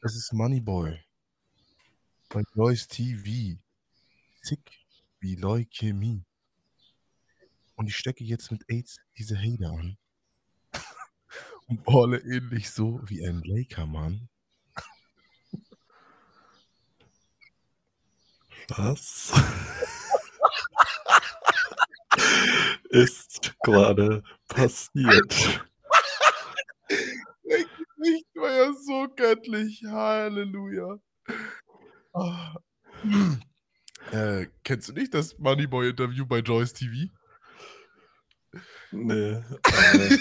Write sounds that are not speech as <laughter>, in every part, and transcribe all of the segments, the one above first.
Es ist Moneyboy. Bei Joyce TV. Sick wie Leukämie. Und ich stecke jetzt mit AIDS diese Hater an. <laughs> Und balle ähnlich so wie ein Laker-Mann. Was <laughs> ist gerade passiert? Nicht war ja so göttlich. Halleluja. Ah. Äh, kennst du nicht das Moneyboy-Interview bei Joyce TV? Nee. <laughs>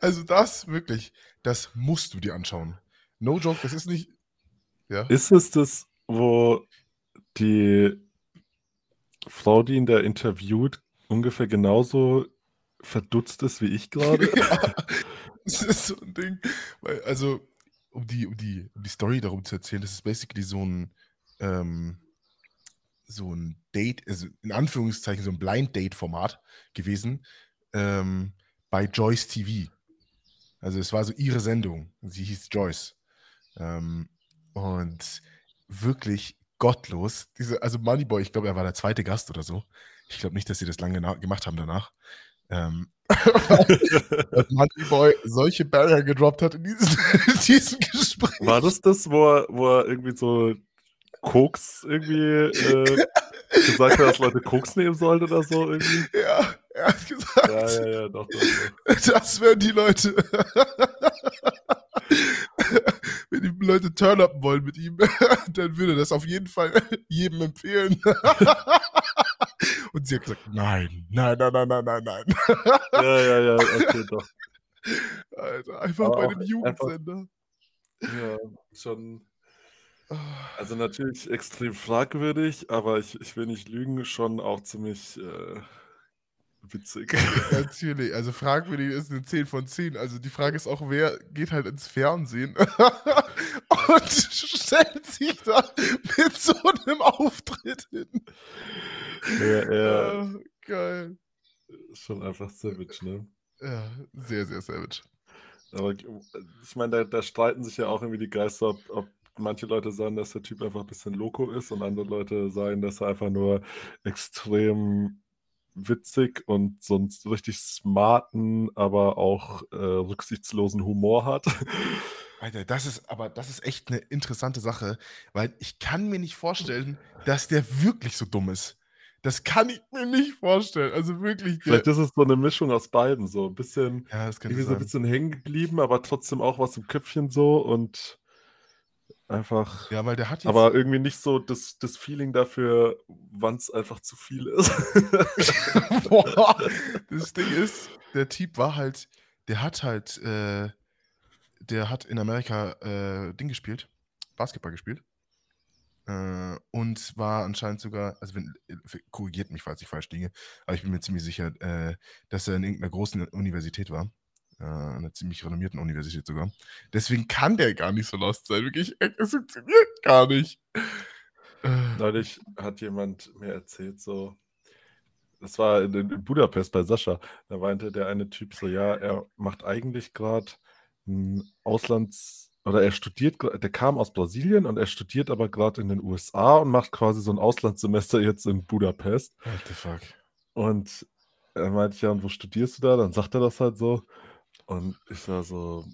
also das wirklich, das musst du dir anschauen. No joke, das ist nicht. Ja. Ist es das, wo die Frau, die ihn da interviewt, ungefähr genauso verdutzt ist wie ich gerade? <laughs> ja, <laughs> das ist so ein Ding. Weil, also, um die, um, die, um die Story darum zu erzählen, das ist basically so ein, ähm, so ein Date, also in Anführungszeichen so ein Blind-Date-Format gewesen ähm, bei Joyce TV. Also es war so ihre Sendung. Sie hieß Joyce. Ähm, und wirklich gottlos. Diese, also Moneyboy, ich glaube, er war der zweite Gast oder so. Ich glaube nicht, dass sie das lange gemacht haben danach. Ähm, <laughs> dass Moneyboy solche Barrier gedroppt hat in diesem, in diesem Gespräch. War das das, wo er, wo er irgendwie so Koks irgendwie äh, gesagt hat, dass Leute Koks nehmen sollen oder so irgendwie? Ja, er hat gesagt. Ja, ja, ja, doch, doch, doch. Das wären die Leute. Wenn die Leute turn-upen wollen mit ihm, dann würde das auf jeden Fall jedem empfehlen. Und sie hat gesagt, nein, nein, nein, nein, nein, nein, nein. Ja, ja, ja, okay, doch. Alter, einfach Aber bei dem Jugendsender. Ja, schon. Also natürlich extrem fragwürdig, aber ich, ich will nicht lügen, schon auch ziemlich äh, witzig. Natürlich, also fragwürdig ist eine 10 von 10. Also die Frage ist auch, wer geht halt ins Fernsehen <laughs> und stellt sich da mit so einem Auftritt hin. Ja, ja, Ah, geil. schon einfach savage, ne? Ja, sehr, sehr savage. Aber ich meine, da, da streiten sich ja auch irgendwie die Geister, ob, ob manche Leute sagen, dass der Typ einfach ein bisschen loco ist und andere Leute sagen, dass er einfach nur extrem witzig und so einen richtig smarten, aber auch äh, rücksichtslosen Humor hat. <laughs> Alter, das ist aber das ist echt eine interessante Sache, weil ich kann mir nicht vorstellen, dass der wirklich so dumm ist. Das kann ich mir nicht vorstellen. Also wirklich. Vielleicht ist es so eine Mischung aus beiden, so ein bisschen, ja, irgendwie so ein sein. bisschen hängen geblieben, aber trotzdem auch was im Köpfchen so und einfach. Ja, weil der hat jetzt. Aber irgendwie nicht so das, das Feeling dafür, wann es einfach zu viel ist. <laughs> Boah, das Ding ist, der Typ war halt, der hat halt, äh, der hat in Amerika äh, Ding gespielt, Basketball gespielt. Äh, und war anscheinend sogar, also wenn, äh, korrigiert mich, falls ich falsch liege, aber ich bin mir ziemlich sicher, äh, dass er in irgendeiner großen Universität war. Äh, einer ziemlich renommierten Universität sogar. Deswegen kann der gar nicht so lost sein. Wirklich, es funktioniert gar nicht. Neulich hat jemand mir erzählt, so, das war in, in Budapest bei Sascha, da meinte der eine Typ so, ja, er macht eigentlich gerade ein Auslands- oder er studiert, der kam aus Brasilien und er studiert aber gerade in den USA und macht quasi so ein Auslandssemester jetzt in Budapest. what the fuck? Und er meinte, ja, und wo studierst du da? Dann sagt er das halt so. Und ich war so,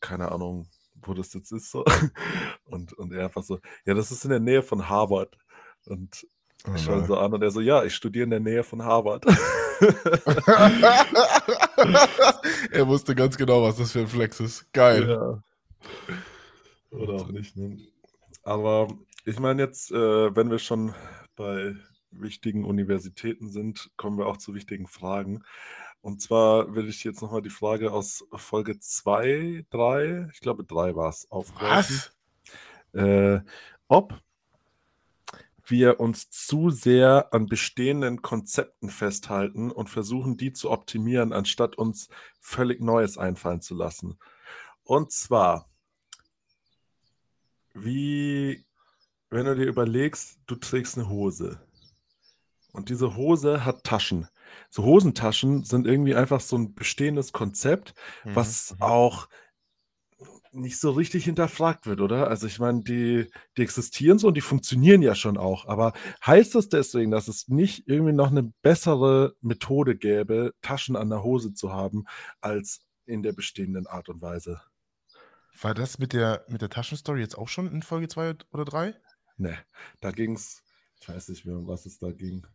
keine Ahnung, wo das jetzt ist. So. <laughs> Und, und er einfach so, ja, das ist in der Nähe von Harvard. Und Oh ich schaue ihn so an und er so, ja, ich studiere in der Nähe von Harvard. <laughs> er wusste ganz genau, was das für ein Flex ist. Geil. Ja. Oder auch nicht, ne? Aber ich meine jetzt, äh, wenn wir schon bei wichtigen Universitäten sind, kommen wir auch zu wichtigen Fragen. Und zwar will ich jetzt nochmal die Frage aus Folge 2, 3, ich glaube 3 war es, aufgreifen. Was? Äh, ob wir uns zu sehr an bestehenden Konzepten festhalten und versuchen, die zu optimieren, anstatt uns völlig Neues einfallen zu lassen. Und zwar, wie, wenn du dir überlegst, du trägst eine Hose und diese Hose hat Taschen. So Hosentaschen sind irgendwie einfach so ein bestehendes Konzept, Mhm, was mhm. auch nicht so richtig hinterfragt wird, oder? Also ich meine, die, die existieren so und die funktionieren ja schon auch. Aber heißt das deswegen, dass es nicht irgendwie noch eine bessere Methode gäbe, Taschen an der Hose zu haben, als in der bestehenden Art und Weise? War das mit der, mit der Taschenstory jetzt auch schon in Folge 2 oder 3? Ne, da ging es, ich weiß nicht mehr, um was es da ging.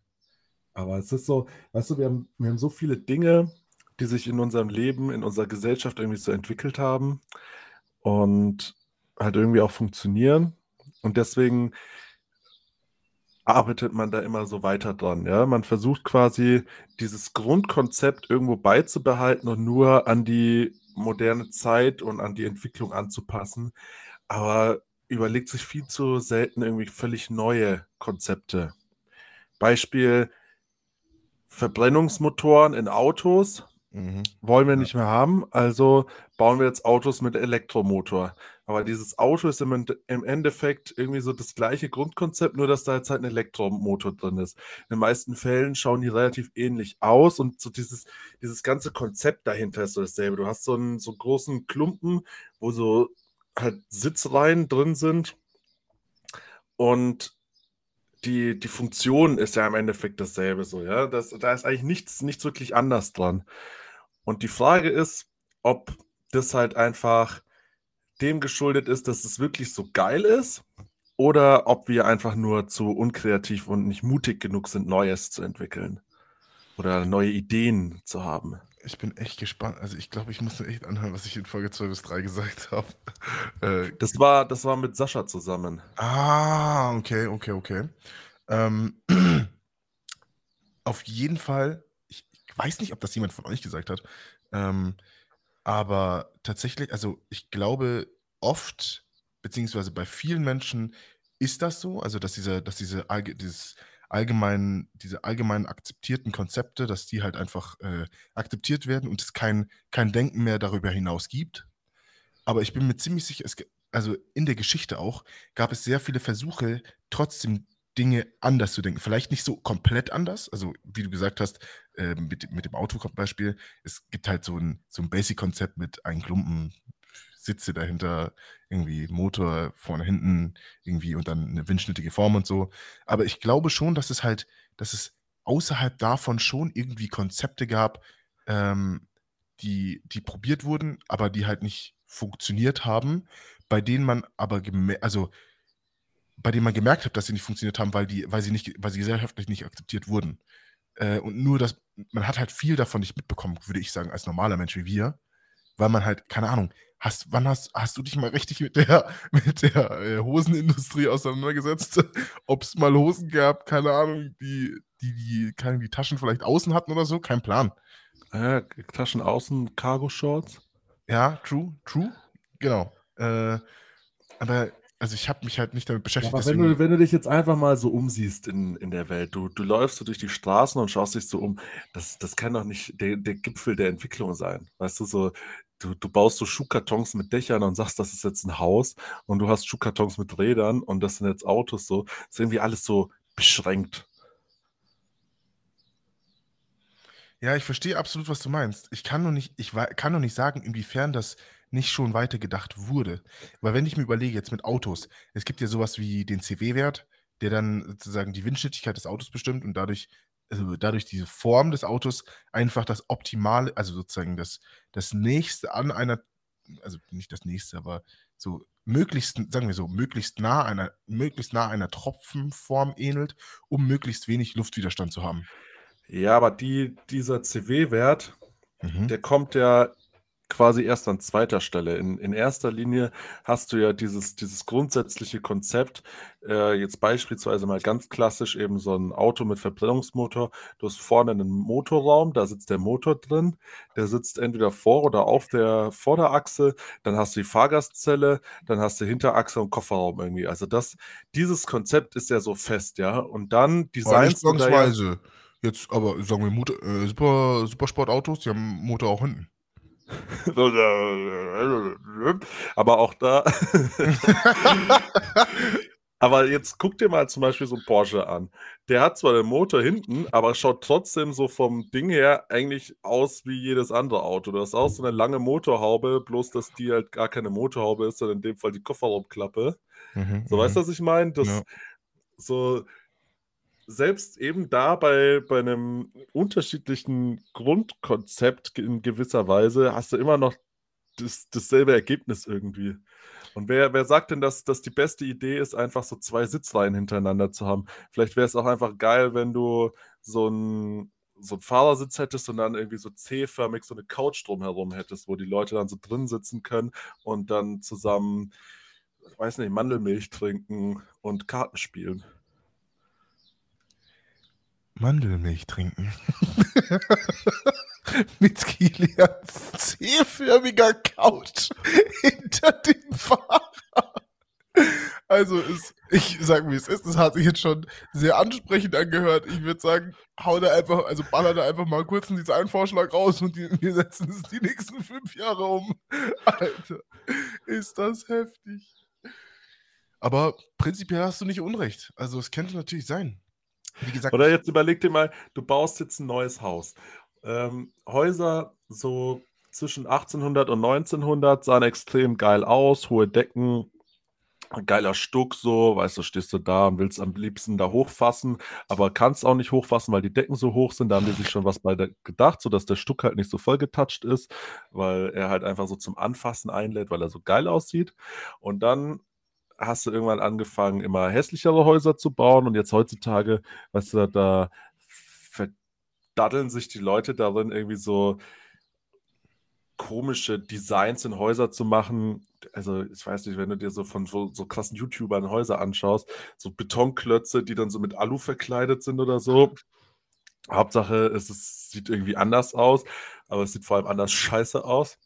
Aber es ist so, weißt du, wir haben, wir haben so viele Dinge, die sich in unserem Leben, in unserer Gesellschaft irgendwie so entwickelt haben und halt irgendwie auch funktionieren. Und deswegen arbeitet man da immer so weiter dran. Ja? Man versucht quasi dieses Grundkonzept irgendwo beizubehalten und nur an die moderne Zeit und an die Entwicklung anzupassen, aber überlegt sich viel zu selten irgendwie völlig neue Konzepte. Beispiel Verbrennungsmotoren in Autos Mhm. Wollen wir nicht mehr haben, also bauen wir jetzt Autos mit Elektromotor. Aber dieses Auto ist im, im Endeffekt irgendwie so das gleiche Grundkonzept, nur dass da jetzt halt ein Elektromotor drin ist. In den meisten Fällen schauen die relativ ähnlich aus und so dieses, dieses ganze Konzept dahinter ist so dasselbe. Du hast so einen, so einen großen Klumpen, wo so halt Sitzreihen drin sind und die, die Funktion ist ja im Endeffekt dasselbe so, ja. Das, da ist eigentlich nichts, nichts wirklich anders dran. Und die Frage ist, ob das halt einfach dem geschuldet ist, dass es wirklich so geil ist oder ob wir einfach nur zu unkreativ und nicht mutig genug sind, Neues zu entwickeln oder neue Ideen zu haben. Ich bin echt gespannt. Also ich glaube, ich muss mir echt anhören, was ich in Folge 2 bis 3 gesagt habe. <laughs> Äh, das, war, das war mit Sascha zusammen. Ah, okay, okay, okay. Ähm, <clears throat> auf jeden Fall weiß nicht, ob das jemand von euch gesagt hat, ähm, aber tatsächlich, also ich glaube, oft, beziehungsweise bei vielen Menschen ist das so, also dass diese, dass diese dieses allgemein, diese allgemein akzeptierten Konzepte, dass die halt einfach äh, akzeptiert werden und es kein, kein Denken mehr darüber hinaus gibt. Aber ich bin mir ziemlich sicher, es, also in der Geschichte auch, gab es sehr viele Versuche, trotzdem Dinge anders zu denken. Vielleicht nicht so komplett anders. Also, wie du gesagt hast, äh, mit, mit dem Auto-Beispiel, es gibt halt so ein, so ein Basic-Konzept mit einem Klumpen Sitze dahinter, irgendwie Motor vorne, hinten, irgendwie und dann eine windschnittige Form und so. Aber ich glaube schon, dass es halt, dass es außerhalb davon schon irgendwie Konzepte gab, ähm, die, die probiert wurden, aber die halt nicht funktioniert haben, bei denen man aber, also bei denen man gemerkt hat, dass sie nicht funktioniert haben, weil, die, weil, sie, nicht, weil sie gesellschaftlich nicht akzeptiert wurden. Äh, und nur, dass man hat halt viel davon nicht mitbekommen, würde ich sagen, als normaler Mensch wie wir, weil man halt, keine Ahnung, hast, wann hast, hast du dich mal richtig mit der, <laughs> mit der äh, Hosenindustrie auseinandergesetzt? <laughs> Ob es mal Hosen gab, keine Ahnung, die, die, die, keine, die Taschen vielleicht außen hatten oder so, kein Plan. Äh, Taschen außen, Cargo-Shorts? Ja, true, true, genau. Äh, aber also ich habe mich halt nicht damit beschäftigt. aber wenn du, wenn du dich jetzt einfach mal so umsiehst in, in der Welt, du, du läufst so durch die Straßen und schaust dich so um, das, das kann doch nicht der, der Gipfel der Entwicklung sein. Weißt du, so, du, du baust so Schuhkartons mit Dächern und sagst, das ist jetzt ein Haus und du hast Schuhkartons mit Rädern und das sind jetzt Autos so. Ist irgendwie alles so beschränkt. Ja, ich verstehe absolut, was du meinst. Ich kann nur nicht, ich kann nur nicht sagen, inwiefern das nicht schon weitergedacht wurde. Weil wenn ich mir überlege, jetzt mit Autos, es gibt ja sowas wie den CW-Wert, der dann sozusagen die Windschnittigkeit des Autos bestimmt und dadurch, also dadurch diese Form des Autos einfach das Optimale, also sozusagen das, das nächste an einer, also nicht das nächste, aber so möglichst, sagen wir so, möglichst nah einer, möglichst nah einer Tropfenform ähnelt, um möglichst wenig Luftwiderstand zu haben. Ja, aber die, dieser CW-Wert, mhm. der kommt ja quasi erst an zweiter Stelle. In, in erster Linie hast du ja dieses, dieses grundsätzliche Konzept, äh, jetzt beispielsweise mal ganz klassisch eben so ein Auto mit Verbrennungsmotor. Du hast vorne einen Motorraum, da sitzt der Motor drin, der sitzt entweder vor oder auf der Vorderachse, dann hast du die Fahrgastzelle, dann hast du Hinterachse und Kofferraum irgendwie. Also das, dieses Konzept ist ja so fest, ja. Und dann designst du da ja, Jetzt aber sagen wir Motor, äh, Super, Supersportautos, die haben Motor auch hinten. <laughs> Aber auch da. <laughs> Aber jetzt guck dir mal zum Beispiel so ein Porsche an. Der hat zwar den Motor hinten, aber schaut trotzdem so vom Ding her eigentlich aus wie jedes andere Auto. Du hast auch so eine lange Motorhaube, bloß dass die halt gar keine Motorhaube ist, sondern in dem Fall die Kofferraumklappe. Mhm, So, weißt du, was ich meine? Das Ja. so selbst eben da bei, bei einem unterschiedlichen Grundkonzept in gewisser Weise hast du immer noch das, dasselbe Ergebnis irgendwie. Und wer, wer sagt denn, dass, dass die beste Idee ist, einfach so zwei Sitzreihen hintereinander zu haben? Vielleicht wäre es auch einfach geil, wenn du so einen so einen Fahrersitz hättest und dann irgendwie so C-förmig so eine Couch drumherum hättest, wo die Leute dann so drin sitzen können und dann zusammen, weiß nicht, Mandelmilch trinken und Karten spielen. Mandelmilch trinken. <laughs> Mit Kilians C-förmiger Couch hinter dem Fahrer. Also, es, ich sag wie es ist, es hat sich jetzt schon sehr ansprechend angehört. Ich würde sagen, hau da einfach, also baller da einfach mal kurz einen Designvorschlag raus und die, wir setzen es die nächsten fünf Jahre um. Alter, ist das heftig. Aber prinzipiell hast du nicht Unrecht. Also, es könnte natürlich sein. Wie gesagt, Oder jetzt überleg dir mal, du baust jetzt ein neues Haus. Ähm, Häuser so zwischen 1800 und 1900 sahen extrem geil aus, hohe Decken, geiler Stuck so, weißt du, stehst du da und willst am liebsten da hochfassen, aber kannst auch nicht hochfassen, weil die Decken so hoch sind. Da haben die sich schon was bei der gedacht, sodass der Stuck halt nicht so voll getatscht ist, weil er halt einfach so zum Anfassen einlädt, weil er so geil aussieht. Und dann hast du irgendwann angefangen, immer hässlichere Häuser zu bauen und jetzt heutzutage, weißt du, da verdaddeln sich die Leute darin, irgendwie so komische Designs in Häuser zu machen. Also, ich weiß nicht, wenn du dir so von so, so krassen YouTubern Häuser anschaust, so Betonklötze, die dann so mit Alu verkleidet sind oder so. Hauptsache, es ist, sieht irgendwie anders aus, aber es sieht vor allem anders <laughs> scheiße aus.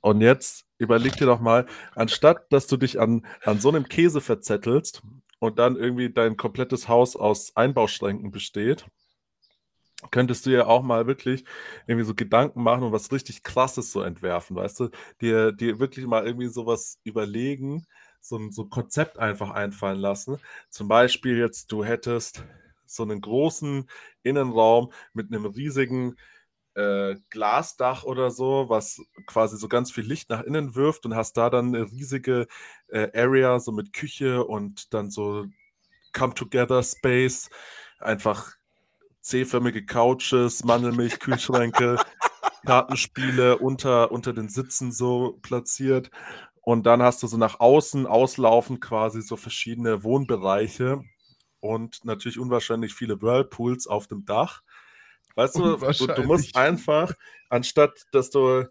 Und jetzt überleg dir doch mal, anstatt dass du dich an, an so einem Käse verzettelst und dann irgendwie dein komplettes Haus aus Einbauschränken besteht, könntest du ja auch mal wirklich irgendwie so Gedanken machen und was richtig Krasses so entwerfen, weißt du? Dir, dir wirklich mal irgendwie sowas überlegen, so ein, so ein Konzept einfach einfallen lassen. Zum Beispiel jetzt, du hättest so einen großen Innenraum mit einem riesigen äh, Glasdach oder so, was quasi so ganz viel Licht nach innen wirft und hast da dann eine riesige äh, Area, so mit Küche und dann so Come-Together-Space, einfach C-förmige Couches, Mandelmilch, Kühlschränke, <laughs> Kartenspiele unter, unter den Sitzen so platziert. Und dann hast du so nach außen auslaufen quasi so verschiedene Wohnbereiche und natürlich unwahrscheinlich viele Whirlpools auf dem Dach. Weißt du, du, du musst einfach, anstatt dass du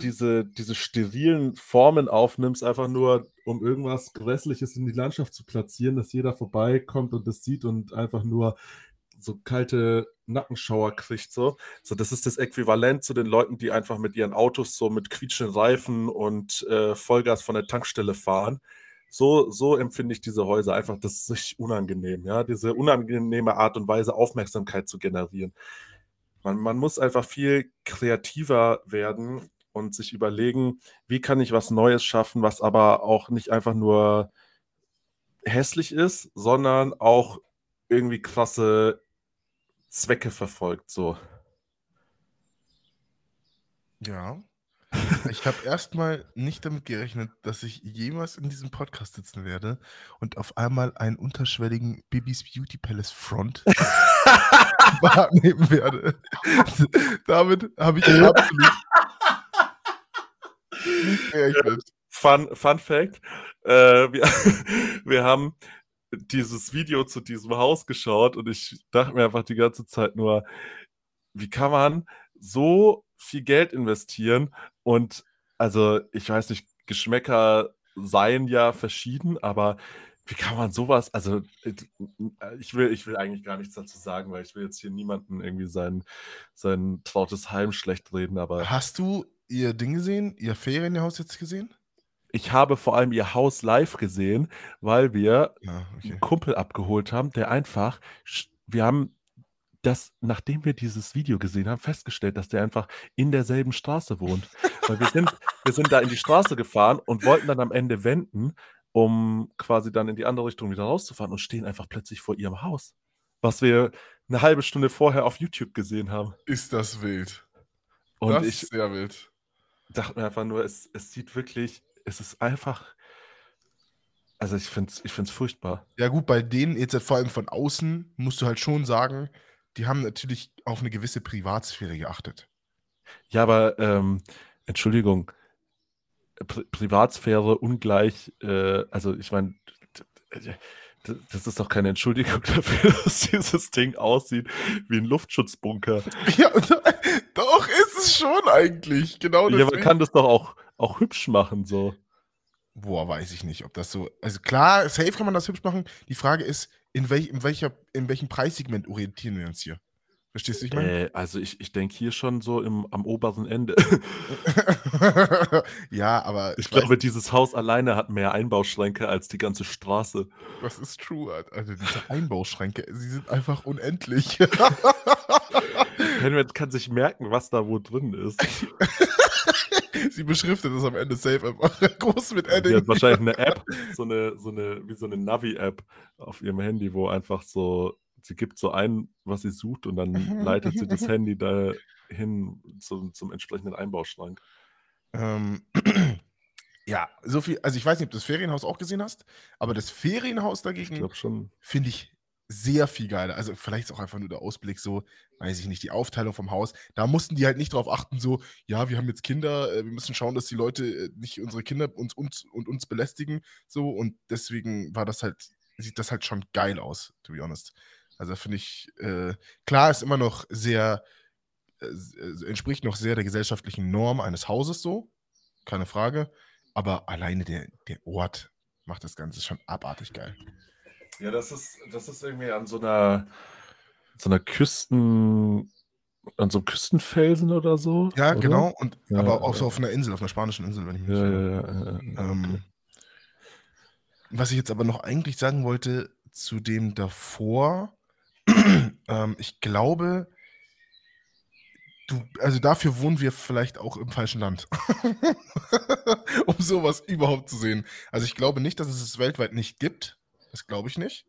diese, diese sterilen Formen aufnimmst, einfach nur, um irgendwas Grässliches in die Landschaft zu platzieren, dass jeder vorbeikommt und das sieht und einfach nur so kalte Nackenschauer kriegt. So. so, das ist das Äquivalent zu den Leuten, die einfach mit ihren Autos so mit quietschenden Reifen und äh, Vollgas von der Tankstelle fahren. So, so empfinde ich diese Häuser einfach, das ist richtig unangenehm, ja, diese unangenehme Art und Weise, Aufmerksamkeit zu generieren. Man, man muss einfach viel kreativer werden und sich überlegen, wie kann ich was Neues schaffen, was aber auch nicht einfach nur hässlich ist, sondern auch irgendwie krasse Zwecke verfolgt, so. Ja. Ich habe erstmal nicht damit gerechnet, dass ich jemals in diesem Podcast sitzen werde und auf einmal einen unterschwelligen Bibis Beauty Palace Front <laughs> wahrnehmen werde. Damit habe ich absolut nicht gerechnet. Fun, Fun Fact: äh, wir, <laughs> wir haben dieses Video zu diesem Haus geschaut und ich dachte mir einfach die ganze Zeit nur, wie kann man so viel Geld investieren und also ich weiß nicht, Geschmäcker seien ja verschieden, aber wie kann man sowas, also ich will, ich will eigentlich gar nichts dazu sagen, weil ich will jetzt hier niemanden irgendwie sein, sein trautes Heim schlecht reden, aber Hast du ihr Ding gesehen, ihr Ferienhaus jetzt gesehen? ich habe vor allem ihr Haus live gesehen, weil wir Ja, okay. einen Kumpel abgeholt haben, der einfach, wir haben das, nachdem wir dieses Video gesehen haben, festgestellt, dass der einfach in derselben Straße wohnt. Weil wir sind, wir sind da in die Straße gefahren und wollten dann am Ende wenden um quasi dann in die andere Richtung wieder rauszufahren und stehen einfach plötzlich vor ihrem Haus. Was wir eine halbe Stunde vorher auf YouTube gesehen haben. Ist das wild. Und das ich ist sehr wild. dachte mir einfach nur, es, es sieht wirklich, es ist einfach. Also ich finde es ich find's furchtbar. Ja, gut, bei denen, jetzt vor allem von außen, musst du halt schon sagen, die haben natürlich auf eine gewisse Privatsphäre geachtet. Ja, aber ähm, Entschuldigung, Pri Privatsphäre ungleich, äh, also ich meine, das ist doch keine Entschuldigung <laughs> dafür, dass dieses Ding aussieht wie ein Luftschutzbunker. <laughs> Ja, doch ist es schon eigentlich. Genau Ja, man deswegen. kann das doch auch, auch hübsch machen, so. Boah, weiß ich nicht, ob das so. Also klar, safe kann man das hübsch machen. Die Frage ist, in, welch, in, welcher, in welchem Preissegment orientieren wir uns hier? Verstehst du, ich meine? Äh, also ich, ich denke hier schon so im, am oberen Ende. <laughs> ja, aber Ich weiß- glaube, dieses Haus alleine hat mehr Einbauschränke als die ganze Straße. das ist true. Also diese Einbauschränke, sie sind einfach unendlich. <laughs> Henry kann sich merken, was da wo drin ist. <laughs> sie beschriftet es am Ende safe einfach <laughs> groß mit Edding. hat wahrscheinlich eine App, so eine, so eine, wie so eine Navi-App auf ihrem Handy, wo einfach so, sie gibt so ein, was sie sucht und dann leitet sie das <laughs> Handy dahin zum, zum entsprechenden Einbauschrank. Ähm, <clears throat> ja, so viel. Also ich weiß nicht, ob du das Ferienhaus auch gesehen hast, aber das Ferienhaus dagegen finde ich sehr viel geiler. Also vielleicht ist auch einfach nur der Ausblick so, weiß ich nicht, die Aufteilung vom Haus. Da mussten die halt nicht drauf achten, so, ja, wir haben jetzt Kinder, äh, wir müssen schauen, dass die Leute äh, nicht unsere Kinder uns, uns und uns belästigen. So, und deswegen war das halt, sieht das halt schon geil aus, to be honest. Also finde ich, äh, klar ist immer noch sehr, äh, äh, entspricht noch sehr der gesellschaftlichen Norm eines Hauses so, keine Frage. Aber alleine der, der Ort macht das Ganze schon abartig geil. Ja, das ist, das ist irgendwie an so einer, so einer Küsten, an so einem Küstenfelsen oder so. Ja, oder? genau. Und Ja, aber auch so ja. auf einer Insel, auf einer spanischen Insel, wenn ich mich Ja, ja, ja, Ähm, okay. Was ich jetzt aber noch eigentlich sagen wollte zu dem davor, <clears throat> ähm, ich glaube, du, also dafür wohnen wir vielleicht auch im falschen Land, <laughs> um sowas überhaupt zu sehen. Also ich glaube nicht, dass es es weltweit nicht gibt. Das glaube ich nicht.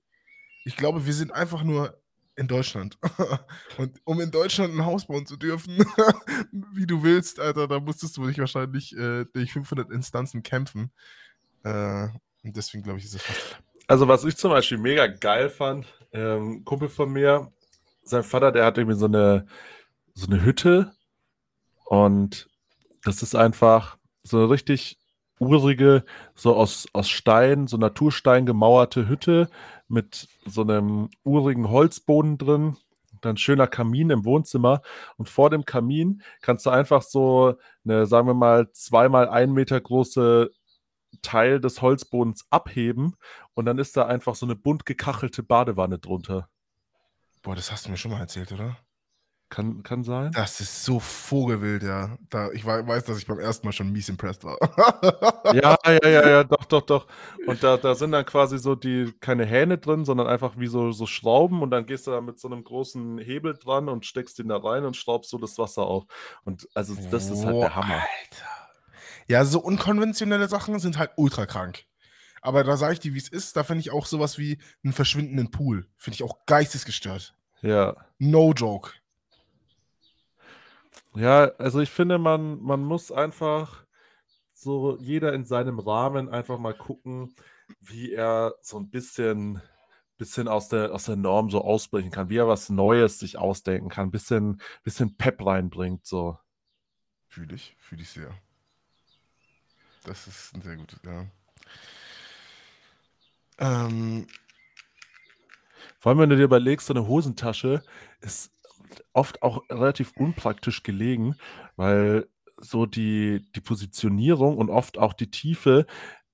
Ich glaube, wir sind einfach nur in Deutschland. <laughs> Und um in Deutschland ein Haus bauen zu dürfen, <laughs> wie du willst, Alter, da musstest du dich wahrscheinlich äh, durch 500 Instanzen kämpfen. Äh, und deswegen glaube ich, ist es fast. Also, was ich zum Beispiel mega geil fand, ähm, Kumpel von mir, sein Vater, der hat irgendwie so eine, so eine Hütte und das ist einfach so eine richtig urige, so aus, aus Stein, so Naturstein gemauerte Hütte mit so einem urigen Holzboden drin. Dann schöner Kamin im Wohnzimmer und vor dem Kamin kannst du einfach so eine, sagen wir mal, zweimal ein Meter große Teil des Holzbodens abheben und dann ist da einfach so eine bunt gekachelte Badewanne drunter. Boah, das hast du mir schon mal erzählt, oder? Kann, kann sein? Das ist so vogelwild, ja. Da, ich wei- weiß, dass ich beim ersten Mal schon mies impressed war. <laughs> Ja, ja, ja, ja, <laughs> doch, doch, doch. Und da, da sind dann quasi so die, keine Hähne drin, sondern einfach wie so, so Schrauben und dann gehst du da mit so einem großen Hebel dran und steckst den da rein und schraubst so das Wasser auf. Und also das ist halt der Hammer. Alter. Ja, so unkonventionelle Sachen sind halt ultra krank. Aber da sage ich dir, wie es ist. Da finde ich auch sowas wie einen verschwindenden Pool. Finde ich auch geistesgestört. Ja. No joke. Ja, also ich finde, man, man muss einfach so jeder in seinem Rahmen einfach mal gucken, wie er so ein bisschen, bisschen aus der, aus der Norm so ausbrechen kann, wie er was Neues sich ausdenken kann, bisschen, bisschen Pep reinbringt, so. Fühle ich, fühle ich sehr. Das ist ein sehr gutes, ja. Ähm, Vor allem, wenn du dir überlegst, so eine Hosentasche ist oft auch relativ unpraktisch gelegen, weil so die, die Positionierung und oft auch die Tiefe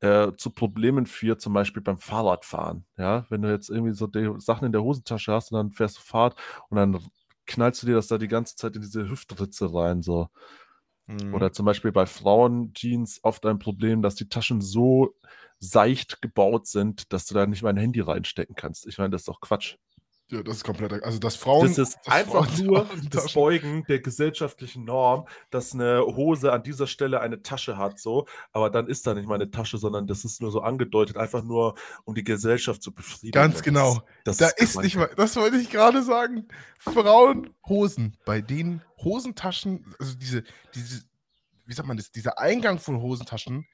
äh, zu Problemen führt, zum Beispiel beim Fahrradfahren. Ja, wenn du jetzt irgendwie so die Sachen in der Hosentasche hast und dann fährst du Fahrt und dann knallst du dir das da die ganze Zeit in diese Hüftritze rein, so. mh. Oder zum Beispiel bei Frauenjeans oft ein Problem, dass die Taschen so seicht gebaut sind, dass du da nicht mal ein Handy reinstecken kannst. Ich meine, das ist doch Quatsch. Ja, das ist komplett. Also, dass Frauen. Das ist einfach Frauen <laughs> nur das Beugen der gesellschaftlichen Norm, dass eine Hose an dieser Stelle eine Tasche hat, so. Aber dann ist da nicht mal eine Tasche, sondern das ist nur so angedeutet, einfach nur, um die Gesellschaft zu befriedigen. Ganz genau. Das, Da ist krank. nicht mal, das wollte ich gerade sagen. Frauenhosen, bei denen Hosentaschen, also diese, diese, wie sagt man das, dieser Eingang von Hosentaschen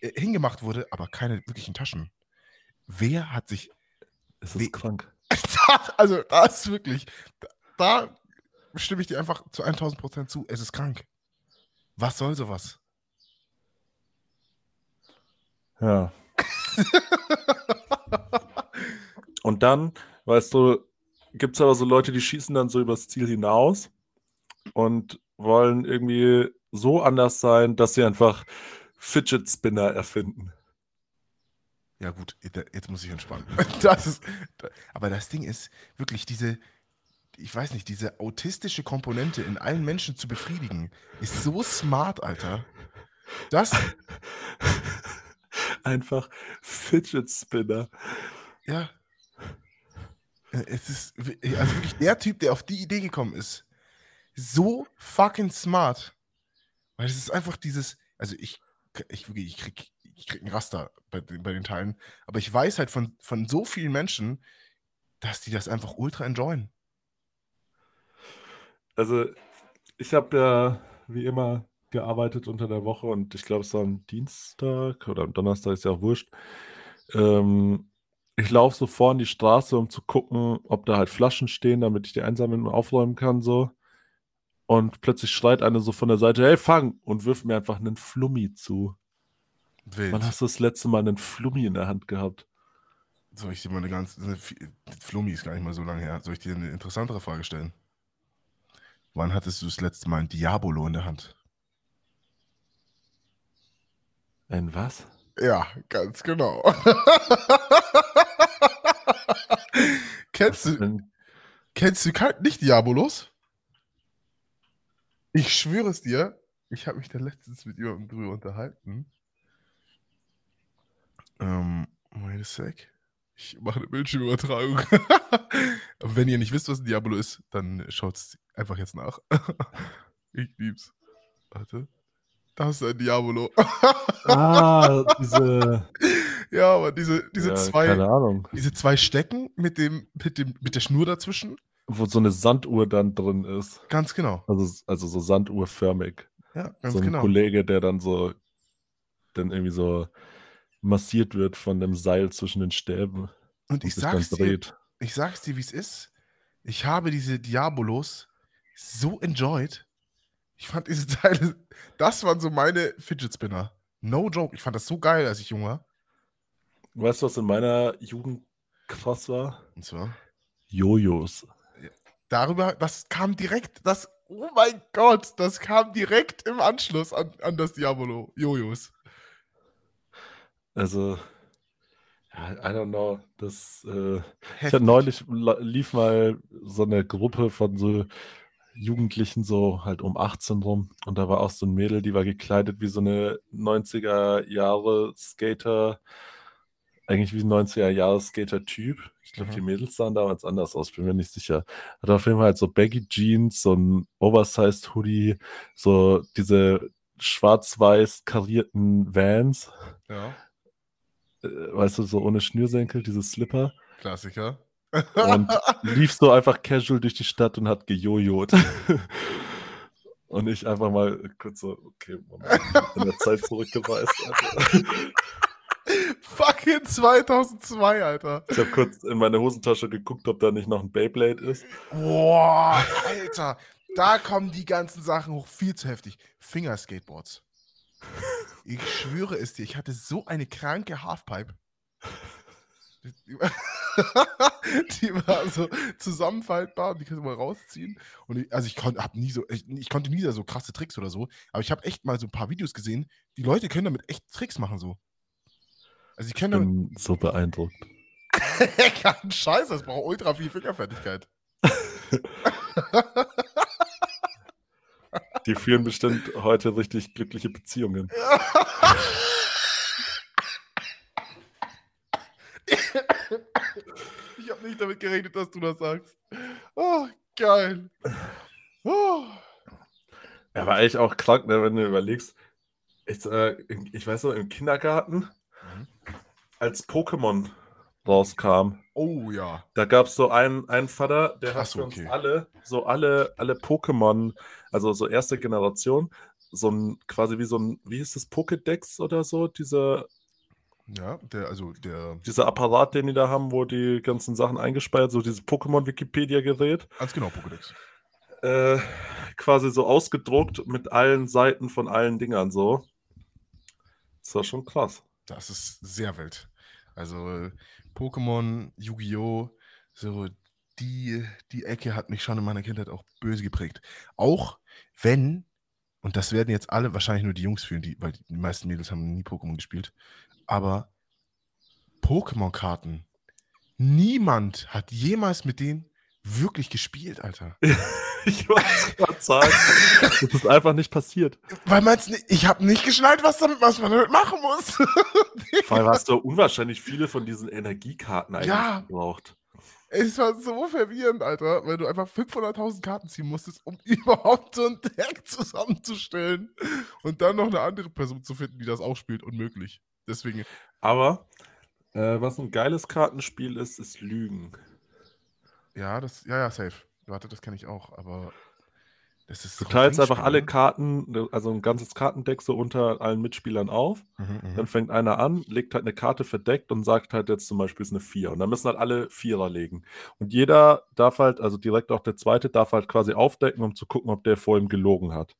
äh, hingemacht wurde, aber keine wirklichen Taschen. Wer hat sich, Es ist krank. <laughs> also da ist wirklich, da, da stimme ich dir einfach zu 1000 Prozent zu, es ist krank. Was soll sowas? Ja. <laughs> Und dann, weißt du, gibt es aber so Leute, die schießen dann so übers Ziel hinaus und wollen irgendwie so anders sein, dass sie einfach Fidget Spinner erfinden. Ja, gut, jetzt muss ich entspannen. <laughs> Das ist, aber das Ding ist wirklich diese, ich weiß nicht, diese autistische Komponente in allen Menschen zu befriedigen, ist so smart, Alter. Das, <laughs> Einfach Fidget Spinner. ja. Äh, Es ist, also wirklich der Typ, der auf die Idee gekommen ist, so fucking smart. Weil es ist einfach dieses, also ich, ich, wirklich, ich krieg, ich krieg einen Raster bei, den- bei den Teilen, aber ich weiß halt von, von so vielen Menschen, dass die das einfach ultra enjoyen. Also, ich habe ja wie immer gearbeitet unter der Woche und ich glaube, es war am Dienstag oder am Donnerstag, ist ja auch wurscht. Ähm, ich laufe so vor in die Straße, um zu gucken, ob da halt Flaschen stehen, damit ich die einsammeln und aufräumen kann, so. Und plötzlich schreit eine so von der Seite, hey, fang! Und wirft mir einfach einen Flummi zu. Wild. Wann hast du das letzte Mal einen Flummi in der Hand gehabt? Soll ich dir mal eine ganz. Eine, Flummi ist gar nicht mal so lange her. Soll ich dir eine interessantere Frage stellen? Wann hattest du das letzte Mal ein Diabolo in der Hand? Ein was? Ja, ganz genau. <laughs> kennst, du, kennst du nicht Diabolos? Ich schwöre es dir, ich habe mich da letztens mit jemandem drüber unterhalten. Ähm, wait a sec. Ich mache eine Bildschirmübertragung. <laughs> Wenn ihr nicht wisst, was ein Diabolo ist, dann schaut es einfach jetzt nach. <laughs> ich lieb's. Warte. Das ist ein Diabolo. <laughs> ah, diese. ja, aber diese, diese ja, zwei. Keine Ahnung. Diese zwei Stecken mit dem, mit dem, mit der Schnur dazwischen. Wo so eine Sanduhr dann drin ist. Ganz genau. Also, also so sanduhrförmig. Ja, ganz so ein genau. Kollege, der dann so dann irgendwie so massiert wird von dem Seil zwischen den Stäben Und ich sag's dir, ich sag's dir, wie es ist. Ich habe diese Diabolos so enjoyed. Ich fand diese <laughs> Teile, das waren so meine Fidget Spinner. No joke. Ich fand das so geil, als ich jung war. Weißt du, was in meiner Jugend krass war? Und zwar Jojos. darüber, das kam direkt, das, oh mein Gott, das kam direkt im Anschluss an, an das Diabolo. Jojos. Also, ja, I don't know. Das, äh, ich hatte neulich lief mal so eine Gruppe von so Jugendlichen, so halt um 18 rum. Und da war auch so ein Mädel, die war gekleidet wie so eine 90er Jahre Skater, eigentlich wie ein 90er Jahre Skater-Typ. Ich glaube, Mhm. die Mädels sahen damals anders aus, bin mir nicht sicher. Hat auf jeden Fall halt so Baggy Jeans, so ein Oversized Hoodie, so diese schwarz-weiß karierten Vans, Ja, weißt du, so ohne Schnürsenkel, diese Slipper. Klassiker. Und <laughs> lief so einfach casual durch die Stadt und hat gejojot. <laughs> Und ich einfach mal kurz so, okay, Moment, in der Zeit zurückgereist. Alter. <laughs> Fucking 2002, Alter. Ich habe kurz in meine Hosentasche geguckt, ob da nicht noch ein Beyblade ist. Boah, Alter. Da kommen die ganzen Sachen hoch. Viel zu heftig. Fingerskateboards. Ich schwöre es dir, ich hatte so eine kranke Halfpipe. Die war, <laughs> die war so zusammenfaltbar und die kannst du mal rausziehen. Und ich, also ich konnte hab nie so, ich, ich konnte nie so krasse Tricks oder so, aber ich habe echt mal so ein paar Videos gesehen, die Leute können damit echt Tricks machen so. Also die Ich können damit, bin so beeindruckt. <laughs> keinen Scheiß, das braucht ultra viel Fingerfertigkeit. <laughs> Die führen bestimmt heute richtig glückliche Beziehungen. <laughs> Ich hab, habe nicht damit gerechnet, dass du das sagst. Oh, geil. Oh. Er war eigentlich auch krank, ne, wenn du überlegst. Ich, äh, ich weiß noch, im Kindergarten, mhm. als Pokémon rauskam. Oh ja. Da gab es so einen, einen Vater, der Ach hat für uns okay. alle, so alle, alle Pokémon, also so erste Generation, so ein, quasi wie so ein, wie ist das, Pokédex oder so, dieser, Ja, der, also der, dieser Apparat, den die da haben, wo die ganzen Sachen eingespeichert, so dieses Pokémon-Wikipedia-Gerät, ganz genau, Pokédex. äh, quasi so ausgedruckt mit allen Seiten von allen Dingern so. Das war schon krass. Das ist sehr wild. Also Pokémon, Yu-Gi-Oh!, so die, die Ecke hat mich schon in meiner Kindheit auch böse geprägt. Auch wenn, und das werden jetzt alle wahrscheinlich nur die Jungs fühlen, die, weil die meisten Mädels haben nie Pokémon gespielt, aber Pokémon-Karten, niemand hat jemals mit denen wirklich gespielt, Alter. <laughs> <laughs> Ich wollte gerade sagen, das ist einfach nicht passiert. Weil man's nicht, ich habe nicht geschnallt, was, damit, was man damit machen muss. <laughs> Vor allem hast du unwahrscheinlich viele von diesen Energiekarten eigentlich Ja. gebraucht. Es war so verwirrend, Alter, weil du einfach 500.000 Karten ziehen musstest, um <laughs> überhaupt so ein Deck zusammenzustellen und dann noch eine andere Person zu finden, die das auch spielt. Unmöglich. Deswegen, Aber äh, was ein geiles Kartenspiel ist, ist Lügen. ja, das, ja, ja, safe. Warte, das kenne ich auch, aber das ist Du teilst einfach alle ne? Karten, also ein ganzes Kartendeck so unter allen Mitspielern auf. Mhm, mhm. Dann fängt einer an, legt halt eine Karte verdeckt und sagt halt jetzt zum Beispiel, es ist eine 4. Und dann müssen halt alle Vierer legen. Und jeder darf halt, also direkt auch der Zweite, darf halt quasi aufdecken, um zu gucken, ob der vor ihm gelogen hat.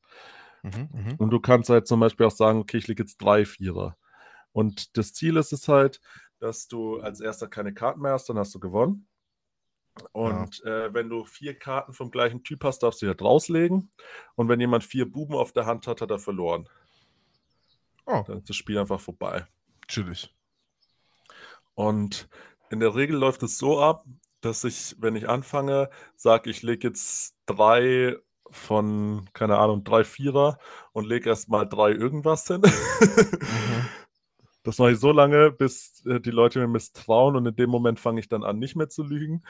Mhm, mhm. Und du kannst halt zum Beispiel auch sagen, okay, ich lege jetzt drei Vierer. Und das Ziel ist es halt, dass du als erster keine Karten mehr hast, dann hast du gewonnen. Und äh, wenn du vier Karten vom gleichen Typ hast, darfst du die halt rauslegen. Und wenn jemand vier Buben auf der Hand hat, hat er verloren. Oh, Dann ist das Spiel einfach vorbei. chillig. Und in der Regel läuft es so ab, dass ich, wenn ich anfange, sage, ich lege jetzt drei von, keine Ahnung, drei Vierer und lege erstmal drei irgendwas hin. Mhm. <laughs> Das mache ich so lange, bis äh, die Leute mir misstrauen und in dem Moment fange ich dann an, nicht mehr zu lügen.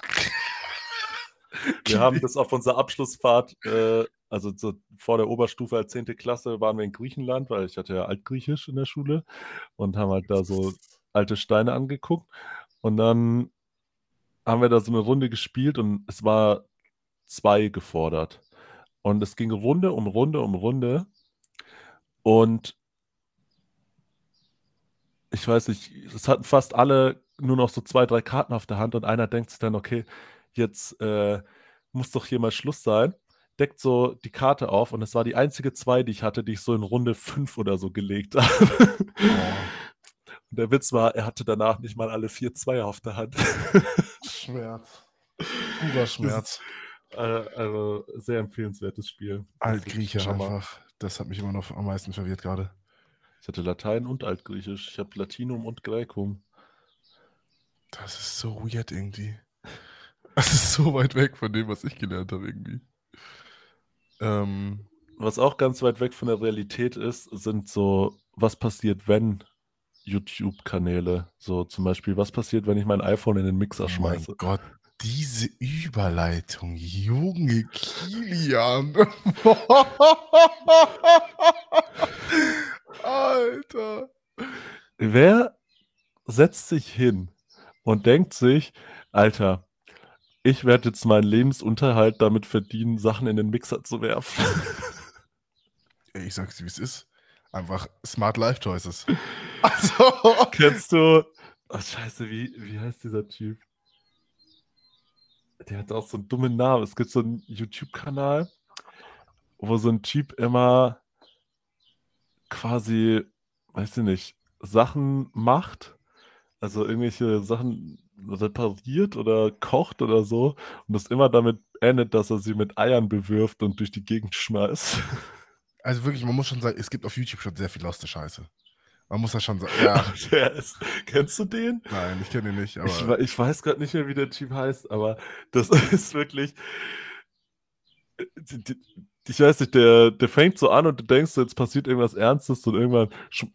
<laughs> Wir haben das auf unserer Abschlussfahrt, äh, also so vor der Oberstufe als 10. Klasse, waren wir in Griechenland, weil ich hatte ja Altgriechisch in der Schule und haben halt da so alte Steine angeguckt. Und dann haben wir da so eine Runde gespielt und es war zwei gefordert. Und es ging Runde um Runde um Runde. Und ich weiß nicht, es hatten fast alle nur noch so zwei, drei Karten auf der Hand und einer denkt sich dann, okay, jetzt äh, muss doch hier mal Schluss sein. Deckt so die Karte auf und es war die einzige zwei, die ich hatte, die ich so in Runde fünf oder so gelegt <laughs> habe. Und der Witz war, er hatte danach nicht mal alle vier Zweier auf der Hand. Schmerz. <laughs> Purer Schmerz. Äh, also sehr empfehlenswertes Spiel. Altgriechisch einfach. Das hat mich immer noch am meisten verwirrt gerade. Ich hatte Latein und Altgriechisch. Ich habe Latinum und Graecum. Das ist so weird irgendwie. Das ist so weit weg von dem, was ich gelernt habe irgendwie. Ähm, Was auch ganz weit weg von der Realität ist, sind so, was passiert, wenn YouTube-Kanäle. So zum Beispiel, was passiert, wenn ich mein iPhone in den Mixer oh mein schmeiße. Gott, diese Überleitung, Junge Kilian. <laughs> Alter. Wer setzt sich hin und denkt sich, Alter, ich werde jetzt meinen Lebensunterhalt damit verdienen, Sachen in den Mixer zu werfen. <laughs> Ich sag's dir, wie es ist. Einfach Smart Life Choices. <laughs> Also, Kennst du. Oh, scheiße, wie, wie heißt dieser Typ? Der hat auch so einen dummen Namen. Es gibt so einen YouTube-Kanal, wo so ein Typ immer quasi, weiß ich nicht, Sachen macht. Also irgendwelche Sachen repariert oder kocht oder so. Und das immer damit endet, dass er sie mit Eiern bewirft und durch die Gegend schmeißt. <laughs> also wirklich, man muss schon sagen, es gibt auf YouTube schon sehr viel loste Scheiße. Man muss das schon sagen. <laughs> Ja, Der ist, kennst du den? nein, ich kenne ihn nicht, aber. Ich, ich weiß gerade nicht mehr, wie der Typ heißt, aber das <laughs> ist wirklich. äh, die- die- Ich weiß nicht, der, der fängt so an und du denkst, jetzt passiert irgendwas Ernstes und irgendwann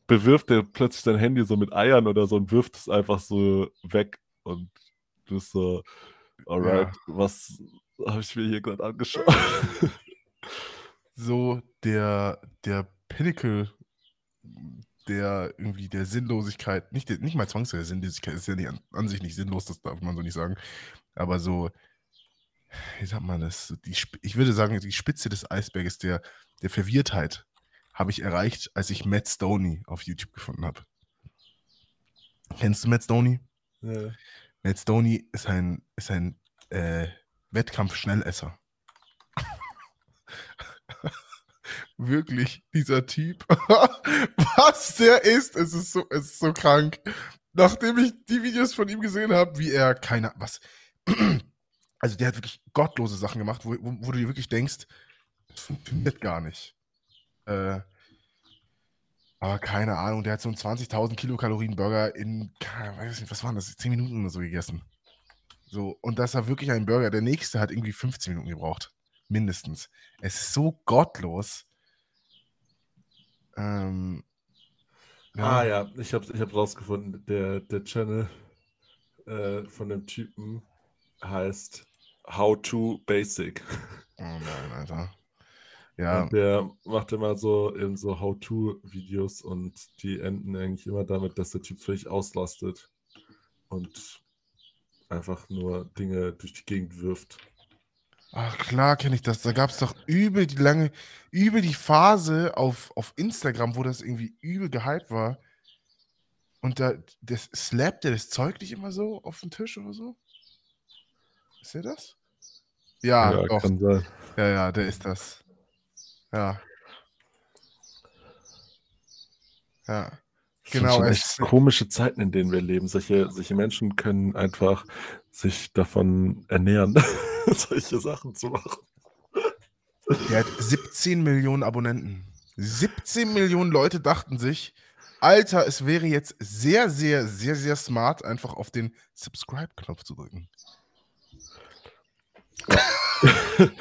bewirft er plötzlich sein Handy so mit Eiern oder so und wirft es einfach so weg. und du bist so, alright, Ja. was habe ich mir hier gerade angeschaut? <laughs> So der, der Pinnacle der irgendwie der Sinnlosigkeit, nicht, der, nicht mal zwangsweise Sinnlosigkeit, ist ja nicht an, an sich nicht sinnlos, das darf man so nicht sagen, aber so, wie sagt man das, die, ich würde sagen, die Spitze des Eisberges der, der Verwirrtheit habe ich erreicht, als ich Matt Stoney auf YouTube gefunden habe. Kennst du Matt Stoney? ja. Matt Stoney ist ein, ist ein äh, Wettkampf-Schnellesser. <laughs> Wirklich, dieser Typ. <laughs> Was der ist, es ist so, es ist so krank. Nachdem ich die Videos von ihm gesehen habe, wie er keine, was, <clears throat> also der hat wirklich gottlose Sachen gemacht, wo, wo, wo du dir wirklich denkst, das funktioniert gar nicht. Äh, aber keine Ahnung, der hat so einen 20.000 Kilokalorien Burger in, weiß nicht, was waren das, 10 Minuten oder so gegessen. So, und das war wirklich ein Burger. Der nächste hat irgendwie 15 Minuten gebraucht. Mindestens. Es ist so gottlos. Ähm, Ah ja, ich habe ich hab rausgefunden, der, der Channel äh, von dem Typen heißt How to Basic. Oh nein, Alter. Ja, Und der macht immer so eben so How-to-Videos und die enden eigentlich immer damit, dass der Typ völlig auslastet und einfach nur Dinge durch die Gegend wirft. ach klar kenne ich das. Da gab es doch übel die lange, übel die Phase auf, auf Instagram, wo das irgendwie übel gehypt war. Und da das slappt der das Zeug nicht immer so auf den Tisch oder so? Ist der das? Ja, doch. kann sein. Ja, ja, der ist das. Ja. Ja. Das sind Genau, es- echt komische Zeiten, in denen wir leben. Solche, solche Menschen können einfach sich davon ernähren, <laughs> solche Sachen zu machen. Der hat 17 Millionen Abonnenten. 17 Millionen Leute dachten sich, Alter, es wäre jetzt sehr, sehr, sehr, sehr smart, einfach auf den Subscribe-Knopf zu drücken. <laughs>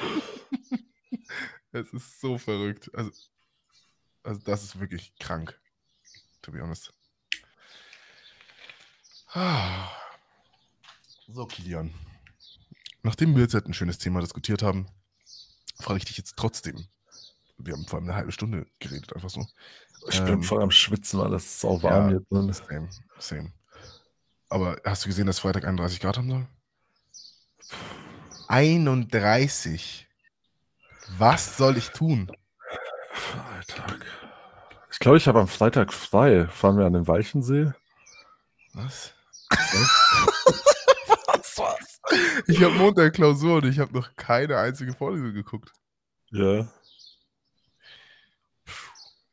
es ist so verrückt. Also, also, das ist wirklich krank. To be honest. <sighs> So, Kilian. Nachdem wir jetzt halt ein schönes Thema diskutiert haben, frage ich dich jetzt trotzdem. Wir haben vor allem eine halbe Stunde geredet, einfach so. Ich Ähm, bin voll am Schwitzen, weil es sau warm ja. jetzt. Ne? Same, same. Aber hast du gesehen, dass Freitag 31 Grad haben soll? 31. Was soll ich tun? Freitag. Ich glaube, ich habe am Freitag frei. Fahren wir an den Weichensee? Was? was, <laughs> was? Ich habe Montag Klausur und ich habe noch keine einzige Vorlesung geguckt. Ja.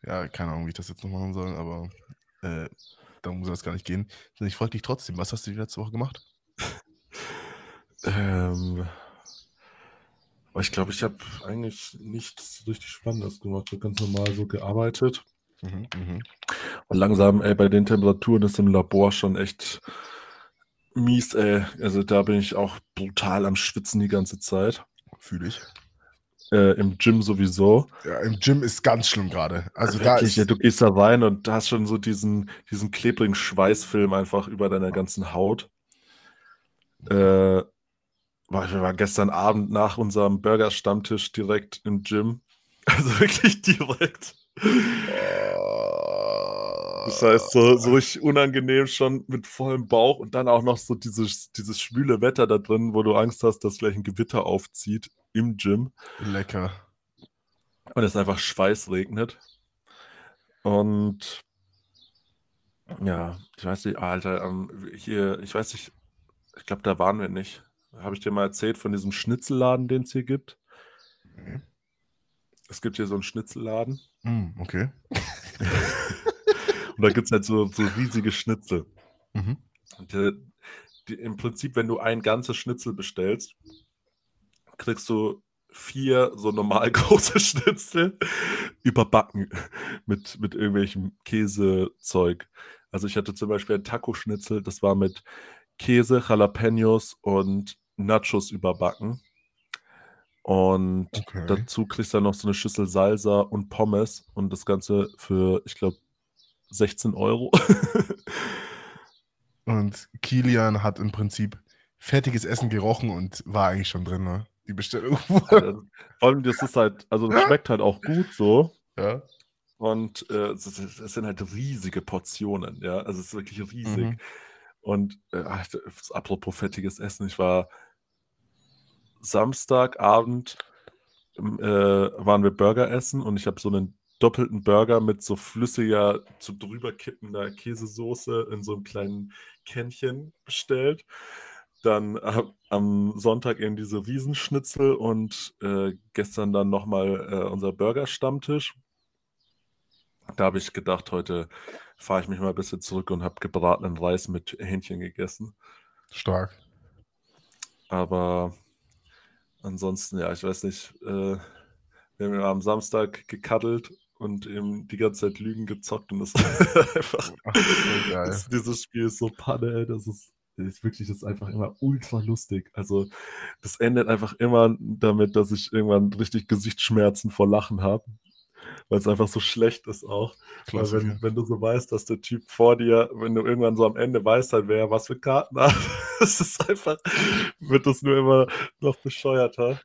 Ja, keine Ahnung, wie ich das jetzt noch machen soll, aber äh, darum soll es gar nicht gehen. Ich frage dich trotzdem, was hast du die letzte Woche gemacht? Ähm, aber ich glaube, ich habe eigentlich nichts richtig Spannendes gemacht. Ich habe ganz normal so gearbeitet. Mhm, mhm. Und langsam, ey, bei den Temperaturen ist im Labor schon echt mies, ey. Also da bin ich auch brutal am Schwitzen die ganze Zeit. Fühle ich. Äh, Im Gym sowieso. Ja, im Gym ist ganz schlimm gerade. Also da Wirklich, ist. ja, du gehst da rein und da hast schon so diesen, diesen klebrigen Schweißfilm einfach über deiner ganzen Haut. Äh, war, wir waren gestern Abend nach unserem Burger-Stammtisch direkt im Gym. <laughs> Also wirklich direkt. Das heißt, so, so richtig unangenehm schon mit vollem Bauch und dann auch noch so dieses, dieses schwüle Wetter da drin, wo du Angst hast, dass gleich ein Gewitter aufzieht im Gym Lecker. und es einfach Schweiß regnet. Und ja, ich weiß nicht, Alter, ähm, hier, ich weiß nicht, ich glaube, da waren wir nicht. Habe ich dir mal erzählt von diesem Schnitzelladen, den es hier gibt? Mhm. Es gibt hier so einen Schnitzelladen Mm, okay. <laughs> und da gibt es halt so, so riesige Schnitzel. Mhm. Die, die, im Prinzip, wenn du ein ganzes Schnitzel bestellst, kriegst du vier so normal <laughs> große Schnitzel überbacken mit, mit irgendwelchem Käsezeug. Also ich hatte zum Beispiel ein Taco-Schnitzel, das war mit Käse, Jalapenos und Nachos überbacken. Und Okay. dazu kriegst du dann noch so eine Schüssel Salsa und Pommes und das Ganze für, ich glaube, 16 Euro. <laughs> Und Kilian hat im Prinzip fertiges Essen gerochen und war eigentlich schon drin, ne? Die Bestellung. <laughs> Vor allem, das ist halt, also das schmeckt halt auch gut so. ja. Und äh, es, es sind halt riesige Portionen, ja. Also es ist wirklich riesig. Mhm. Und äh, apropos fettiges Essen, ich war Samstagabend ähm, äh, waren wir Burger essen und ich habe so einen doppelten Burger mit so flüssiger, zu drüber kippender Käsesoße in so einem kleinen Kännchen bestellt. Dann äh, am Sonntag eben diese Riesenschnitzel und äh, gestern dann nochmal äh, unser Burger-Stammtisch. Da habe ich gedacht, heute fahre ich mich mal ein bisschen zurück und habe gebratenen Reis mit Hähnchen gegessen. Stark. Aber ansonsten, ja, ich weiß nicht. Äh, wir haben ja am Samstag gekaddelt und eben die ganze Zeit Lügen gezockt und das <laughs> einfach. Ach. Das, dieses Spiel ist so Panne, ey, das ist, ist wirklich, das ist einfach immer ultra lustig. Also, das endet einfach immer damit, dass ich irgendwann richtig Gesichtsschmerzen vor Lachen habe. Weil es einfach so schlecht ist auch. Weil Klassiker. wenn, wenn du so weißt, dass der Typ vor dir, wenn du irgendwann so am Ende weißt, halt, wer was für Karten hat, <laughs> es ist einfach, wird das nur immer noch bescheuerter.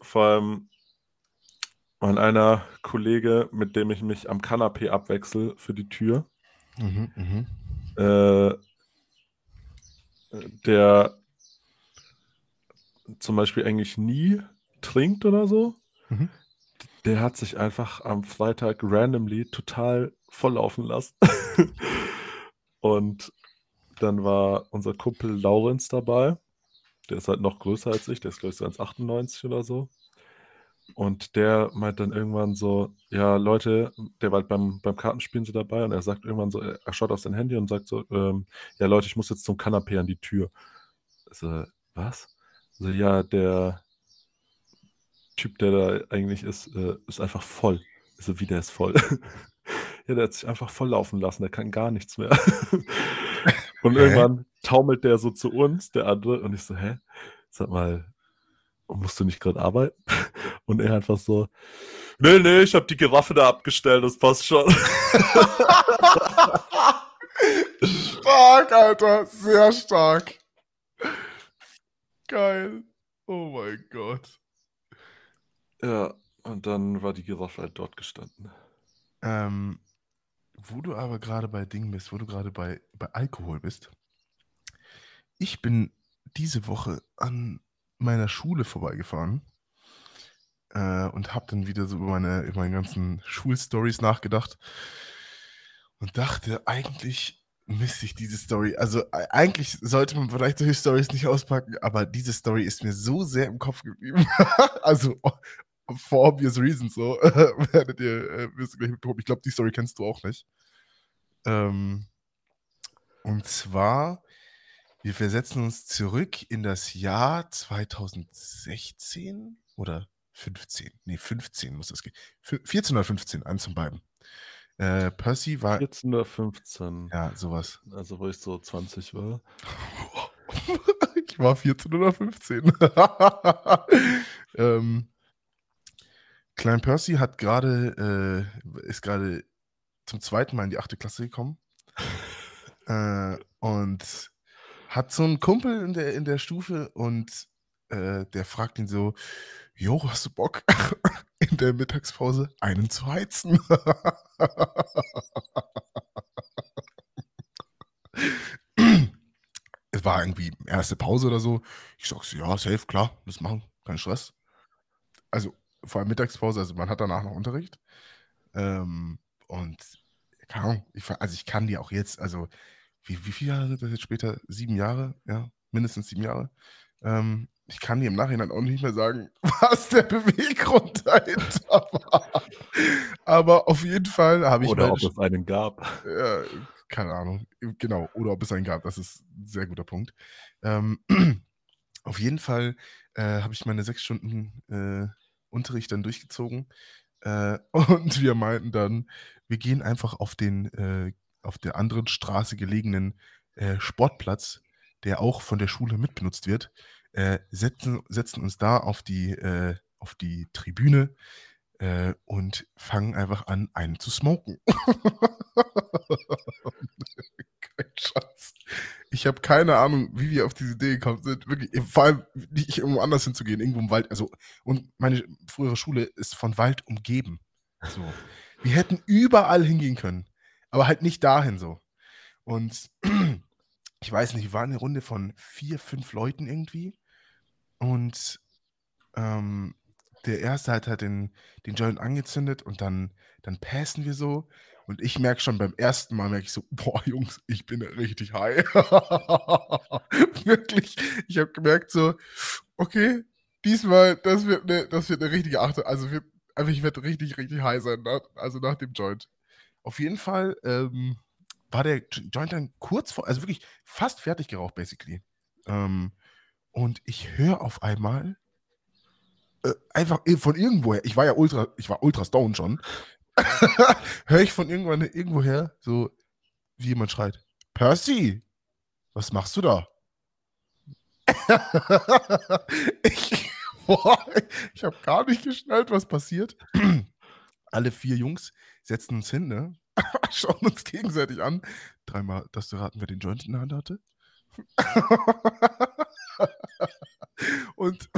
Vor allem mein einer Kollege, mit dem ich mich am Kanapee abwechsel für die Tür, Mhm, mhm. äh, der zum Beispiel eigentlich nie trinkt oder so, Mhm. Der hat sich einfach am Freitag randomly total volllaufen lassen. <laughs> Und dann war unser Kumpel Laurenz dabei. Der ist halt noch größer als ich, der ist, glaube ich, so 1,98 oder so. Und der meint dann irgendwann so, ja, Leute, der war halt beim, beim Kartenspielen so dabei und er sagt irgendwann so, er schaut auf sein Handy und sagt so, ähm, ja, Leute, ich muss jetzt zum Kanapee an die Tür. So, was? So, ja, der Typ, der da eigentlich ist, äh, ist einfach voll. So, wie der ist voll. <laughs> ja, der hat sich einfach voll laufen lassen, der kann gar nichts mehr. <laughs> und Hä? irgendwann taumelt der so zu uns, der andere, und ich so, hä? Sag mal, musst du nicht gerade arbeiten? <laughs> Und er einfach so, nee, nee, ich habe die Giraffe da abgestellt, das passt schon. stark, Alter. Sehr stark. Geil. Oh mein Gott. Ja, und dann war die Giraffe halt dort gestanden. Ähm, wo du aber gerade bei Dingen bist, wo du gerade bei, bei Alkohol bist. Ich bin diese Woche an meiner Schule vorbeigefahren äh, und habe dann wieder so über meine, über meine ganzen Schulstories nachgedacht und dachte, eigentlich müsste ich diese Story, also e- eigentlich sollte man vielleicht solche Stories nicht auspacken, aber diese Story ist mir so sehr im Kopf geblieben. <laughs> also for obvious reasons so, <laughs> werdet ihr, äh, wirst gleich mitbekommen. Ich glaube, die Story kennst du auch nicht. Ähm, und zwar, wir versetzen uns zurück in das Jahr 2016 oder 15. Nee, 15 muss das gehen. Fü- 14 oder 15, eins von beiden. Äh, Percy war, 14 oder 15, ja, sowas. also wo ich so 20 war. <laughs> ich war 14 oder 15. <laughs> ähm, Klein Percy hat gerade, äh, ist gerade zum zweiten Mal in die achte Klasse gekommen. <laughs> äh, und hat so einen Kumpel in der, in der Stufe und äh, der fragt ihn so: Jo, hast du Bock, <laughs> in der Mittagspause einen zu heizen? <laughs> es war irgendwie erste Pause oder so. Ich sag so, ja, safe, klar, das machen, kein Stress. Also vor allem Mittagspause, also man hat danach noch Unterricht. Ähm, und keine Ahnung, ich, also ich kann die auch jetzt, also wie, wie viele Jahre sind das jetzt später? Sieben Jahre, ja, mindestens sieben Jahre. Ähm, ich kann dir im Nachhinein auch nicht mehr sagen, <laughs> was der Beweggrund dahinter <laughs> war. Aber auf jeden Fall habe ich Oder ob es einen gab. ja, keine Ahnung. Genau. Oder ob es einen gab. Das ist ein sehr guter Punkt. Ähm, <clears throat> auf jeden Fall äh, habe ich meine sechs Stunden äh, Unterricht dann durchgezogen. Äh, <laughs> und wir meinten dann, wir gehen einfach auf den äh, auf der anderen Straße gelegenen äh, Sportplatz, der auch von der Schule mitbenutzt wird, äh, setzen, setzen uns da auf die, äh, auf die Tribüne äh, und fangen einfach an, einen zu smoken. <laughs> Schatz. Ich habe keine Ahnung, wie wir auf diese Idee gekommen sind. Wirklich, vor allem nicht irgendwo anders hinzugehen, irgendwo im Wald. Also, und meine frühere Schule ist von Wald umgeben. So. Wir hätten überall hingehen können, aber halt nicht dahin so. Und <clears throat> ich weiß nicht, wir waren eine Runde von vier, fünf Leuten irgendwie. Und ähm, der erste hat halt den, den Joint angezündet und dann, dann passen wir so. Und ich merke schon beim ersten Mal, merke ich so, boah, Jungs, ich bin richtig high. <laughs> Wirklich. Ich habe gemerkt so, okay, diesmal, das wird eine, das wird eine richtige Achte. Also wird, also ich werde richtig, richtig high sein, nach, also nach dem Joint. Auf jeden Fall ähm, war der Joint dann kurz vor, also wirklich fast fertig geraucht, basically. Ähm, und ich höre auf einmal äh, einfach von irgendwoher, ich war ja ultra, ich war ultra stone schon, <laughs> höre ich von irgendwann irgendwoher so, wie jemand schreit, Percy, was machst du da? <laughs> ich <laughs> ich habe gar nicht geschnallt, was passiert. <clears throat> Alle vier Jungs setzen uns hin, ne? schauen uns gegenseitig an. Dreimal, dass du raten, wer den Joint in der Hand hatte. Und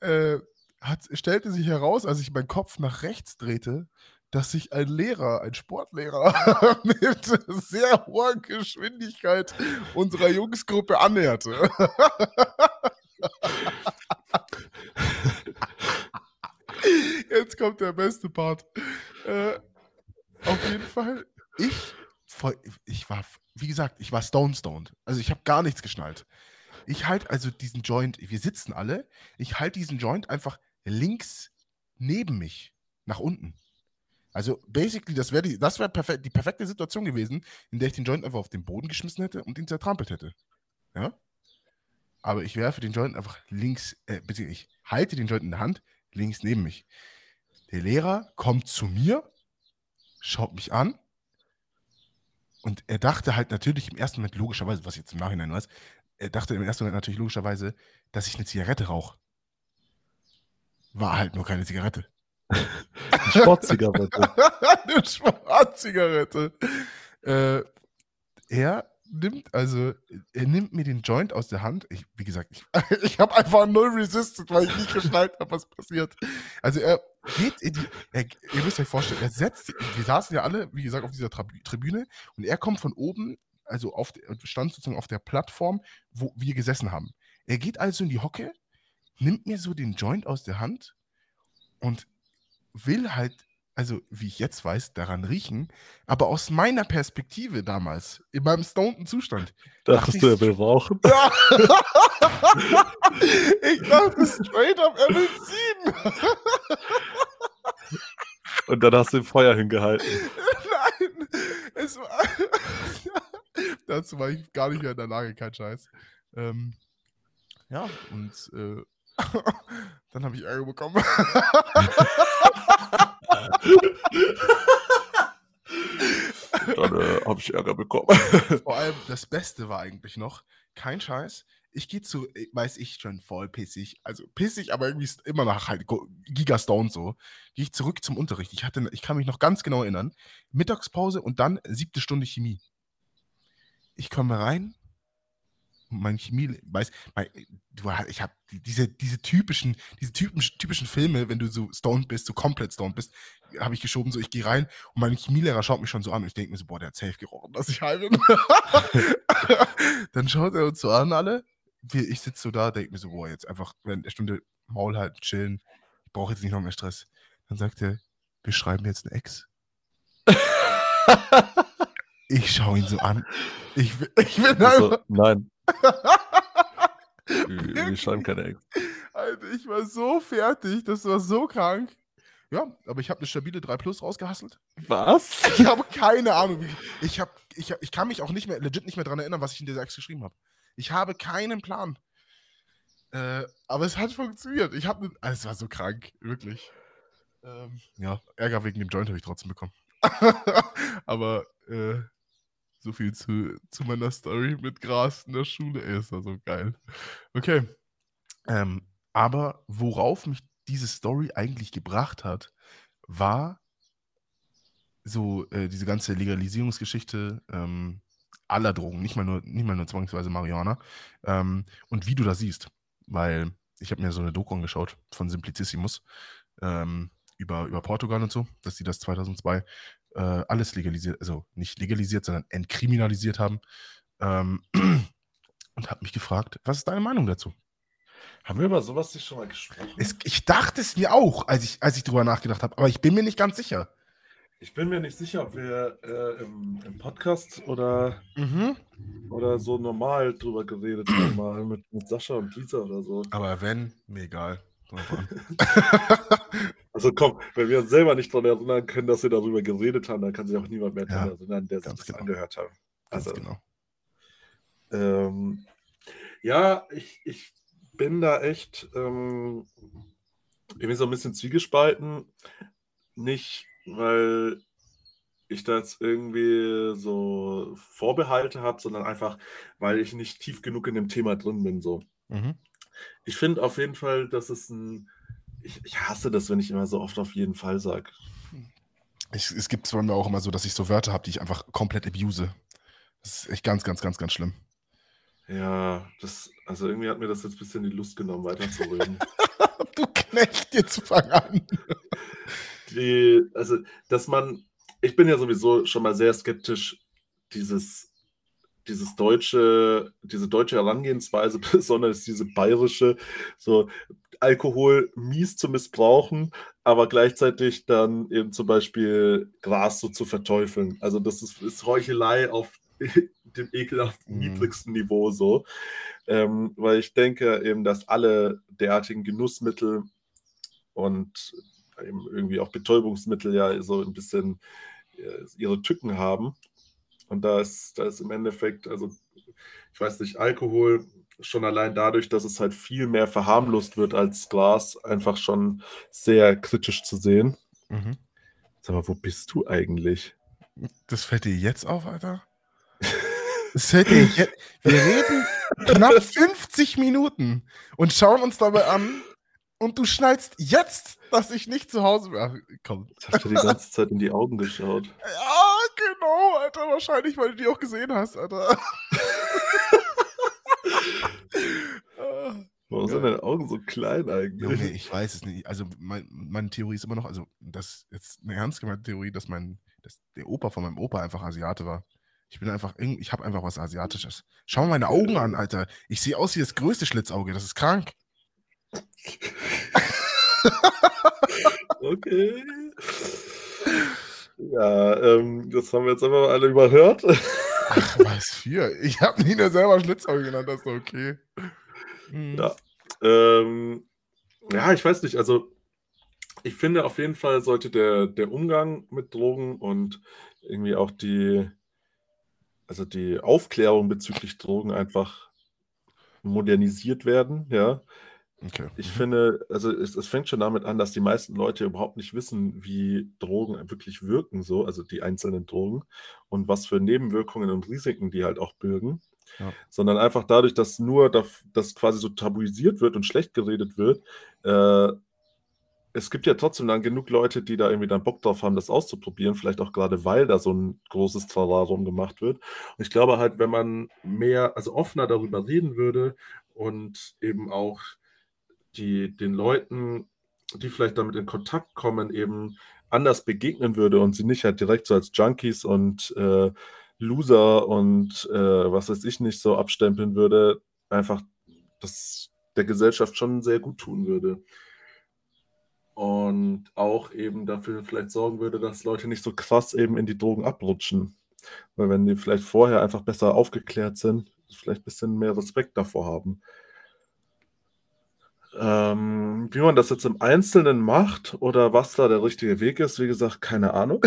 äh, hat, stellte sich heraus, als ich meinen Kopf nach rechts drehte, dass sich ein Lehrer, ein Sportlehrer <laughs> mit sehr hoher Geschwindigkeit unserer Jungsgruppe annäherte. <laughs> Jetzt kommt der beste Part. Äh, auf jeden Fall, ich, ich war, wie gesagt, ich war stone stoned. Also ich habe gar nichts geschnallt. Ich halte also diesen Joint, wir sitzen alle, ich halte diesen Joint einfach links neben mich, nach unten. Also basically, das wäre die, wär perfekt, die perfekte Situation gewesen, in der ich den Joint einfach auf den Boden geschmissen hätte und ihn zertrampelt hätte. Ja? Aber ich werfe den Joint einfach links, äh, beziehungsweise ich halte den Joint in der Hand, links neben mich. Der Lehrer kommt zu mir, schaut mich an und er dachte halt natürlich im ersten Moment logischerweise, was ich jetzt im Nachhinein weiß, dachte im ersten Moment natürlich logischerweise, dass ich eine Zigarette rauche. War halt nur keine Zigarette. <laughs> Eine Sportzigarette. <laughs> eine Sportzigarette. Äh, er nimmt, also, er nimmt mir den Joint aus der Hand. Ich, wie gesagt, ich, <laughs> ich habe einfach null resisted, weil ich nicht geschnallt habe, was passiert. Also er geht in die, er, ihr müsst euch vorstellen, er setzt, wir saßen ja alle, wie gesagt, auf dieser Tribüne und er kommt von oben also auf, stand sozusagen auf der Plattform, wo wir gesessen haben. Er geht also in die Hocke, nimmt mir so den Joint aus der Hand und will halt, also wie ich jetzt weiß, daran riechen, aber aus meiner Perspektive damals, in meinem stoneden Zustand. Dachtest du, er will rauchen? <laughs> Ja. ich dachte straight up, er will ziehen. Und dann hast du im Feuer hingehalten. <laughs> Nein, es war. <laughs> Dazu war ich gar nicht mehr in der Lage, kein Scheiß. Ähm, ja, und äh, <laughs> dann habe ich Ärger bekommen. <laughs> dann äh, habe ich Ärger bekommen. Vor allem das Beste war eigentlich noch, kein Scheiß, ich gehe zu, äh, weiß ich schon, voll pissig, also pissig, aber irgendwie ist immer noch halt Gigastone so, gehe ich zurück zum Unterricht. Ich hatte, ich kann mich noch ganz genau erinnern, Mittagspause und dann siebte Stunde Chemie ich komme rein mein Chemie, weiß, mein, du, ich habe diese, diese typischen, diese typischen, typischen Filme, wenn du so stoned bist, so komplett stoned bist, habe ich geschoben, so ich gehe rein und mein Chemielehrer schaut mich schon so an und ich denke mir so, boah, der hat safe gerochen, dass ich heim bin. <laughs> Dann schaut er uns so an, alle. Ich sitze so da, denke mir so, boah, jetzt einfach während der Stunde Maul halten, chillen. Ich brauche jetzt nicht noch mehr Stress. Dann sagt er, wir schreiben jetzt eine Ex. <laughs> Ich schaue ihn so an. Ich, ich bin also, Nein. <laughs> wir, wir schreiben keine Ex. Alter, ich war so fertig, das war so krank. Ja, aber ich habe eine stabile 3 Plus rausgehasselt. Was? Ich habe keine Ahnung. Ich, hab, ich, ich kann mich auch nicht mehr, legit nicht mehr daran erinnern, was ich in dieser Ex geschrieben habe. Ich habe keinen Plan. Äh, aber es hat funktioniert. Ich habe, also es war so krank, wirklich. Ähm, ja, Ärger wegen dem Joint habe ich trotzdem bekommen. <laughs> aber äh, so viel zu, zu meiner Story mit Gras in der Schule. Ey, ist ja so geil. Okay. Ähm, aber worauf mich diese Story eigentlich gebracht hat, war so äh, diese ganze Legalisierungsgeschichte, ähm, aller Drogen, nicht mal nur, nicht mal nur zwangsweise Marihuana. Ähm, und wie du das siehst, weil ich habe mir so eine Doku angeschaut von Simplicissimus ähm, über, über Portugal und so, dass die das 2002 äh, alles legalisiert, also nicht legalisiert, sondern entkriminalisiert haben. Ähm, <clears throat> und habe mich gefragt, was ist deine Meinung dazu? Haben wir über sowas nicht schon mal gesprochen? Es, ich dachte es mir auch, als ich, als ich drüber nachgedacht habe, aber ich bin mir nicht ganz sicher. Ich bin mir nicht sicher, ob wir äh, im, im, Podcast oder, mhm. oder so normal drüber geredet haben, mal mit, mit Sascha und Lisa oder so. Aber wenn, mir egal. <laughs> <laughs> also komm, wenn wir uns selber nicht daran erinnern können, dass wir darüber geredet haben, dann kann sich auch niemand mehr daran ja, erinnern, der sich das genau. angehört hat. Also, Ganz genau. Ähm, ja, ich, ich bin da echt ähm, irgendwie so ein bisschen zwiegespalten. Nicht, weil ich da jetzt irgendwie so Vorbehalte habe, sondern einfach, weil ich nicht tief genug in dem Thema drin bin. So. Mhm. Ich finde auf jeden Fall, dass es ein. Ich, ich, hasse das, wenn ich immer so oft auf jeden Fall sage. Es gibt zwar mir auch immer so, dass ich so Wörter habe, die ich einfach komplett abuse. Das ist echt ganz, ganz, ganz, ganz schlimm. Ja, das, also irgendwie hat mir das jetzt ein bisschen die Lust genommen, weiterzureden. <laughs> du Knecht, jetzt fang an. Die, also, dass man, ich bin ja sowieso schon mal sehr skeptisch, dieses, dieses deutsche, diese deutsche Herangehensweise, <laughs> besonders diese bayerische, so Alkohol mies zu missbrauchen, aber gleichzeitig dann eben zum Beispiel Gras so zu verteufeln. Also das ist, ist Heuchelei auf <laughs> dem ekelhaften mhm. niedrigsten Niveau so. Ähm, weil ich denke eben, dass alle derartigen Genussmittel und eben irgendwie auch Betäubungsmittel ja so ein bisschen äh, ihre Tücken haben. Und da ist, da ist im Endeffekt, also ich weiß nicht, Alkohol schon allein dadurch, dass es halt viel mehr verharmlost wird als Glas, einfach schon sehr kritisch zu sehen. Mhm. Sag mal, wo bist du eigentlich? Das fällt dir jetzt auf, Alter? Das hört ihr jetzt. Wir reden knapp <laughs> 50 Minuten und schauen uns dabei an. Und du schnallst jetzt, dass ich nicht zu Hause bin. Komm. Das hast du die ganze Zeit in die Augen geschaut. <laughs> Ja, genau, Alter. Wahrscheinlich, weil du die auch gesehen hast, Alter. Warum sind deine Augen so klein eigentlich? Junge, ich weiß es nicht. Also, mein, meine Theorie ist immer noch, also, das ist jetzt eine ernst gemeinte Theorie, dass mein, dass der Opa von meinem Opa einfach Asiate war. Ich bin einfach, ich habe einfach was Asiatisches. Schau mal meine Augen an, Alter. Ich sehe aus wie das größte Schlitzauge. Das ist krank. okay. Ja, ähm, das haben wir jetzt einfach alle überhört. Ach, was für? Ich habe Nina selber Schlitzauge genannt, das ist doch okay. Mhm. Ja. Ähm, ja, ich weiß nicht, also ich finde auf jeden Fall sollte der, der Umgang mit Drogen und irgendwie auch die, also die Aufklärung bezüglich Drogen einfach modernisiert werden, ja. Okay. Ich mhm. finde, also es, es, fängt schon damit an, dass die meisten Leute überhaupt nicht wissen, wie Drogen wirklich wirken, so, also die einzelnen Drogen und was für Nebenwirkungen und Risiken die halt auch birgen. Ja. Sondern einfach dadurch, dass nur das, das quasi so tabuisiert wird und schlecht geredet wird, äh, es gibt ja trotzdem dann genug Leute, die da irgendwie dann Bock drauf haben, das auszuprobieren, vielleicht auch gerade, weil da so ein großes Tralarum gemacht wird. Und ich glaube halt, wenn man mehr, also offener darüber reden würde und eben auch die, den Leuten, die vielleicht damit in Kontakt kommen, eben anders begegnen würde und sie nicht halt direkt so als Junkies und äh, Loser und äh, was weiß ich nicht so abstempeln würde, einfach das der Gesellschaft schon sehr gut tun würde und auch eben dafür vielleicht sorgen würde, dass Leute nicht so krass eben in die Drogen abrutschen. Weil wenn die vielleicht vorher einfach besser aufgeklärt sind, vielleicht ein bisschen mehr Respekt davor haben. Ähm, wie man das jetzt im Einzelnen macht oder was da der richtige Weg ist, wie gesagt, keine Ahnung.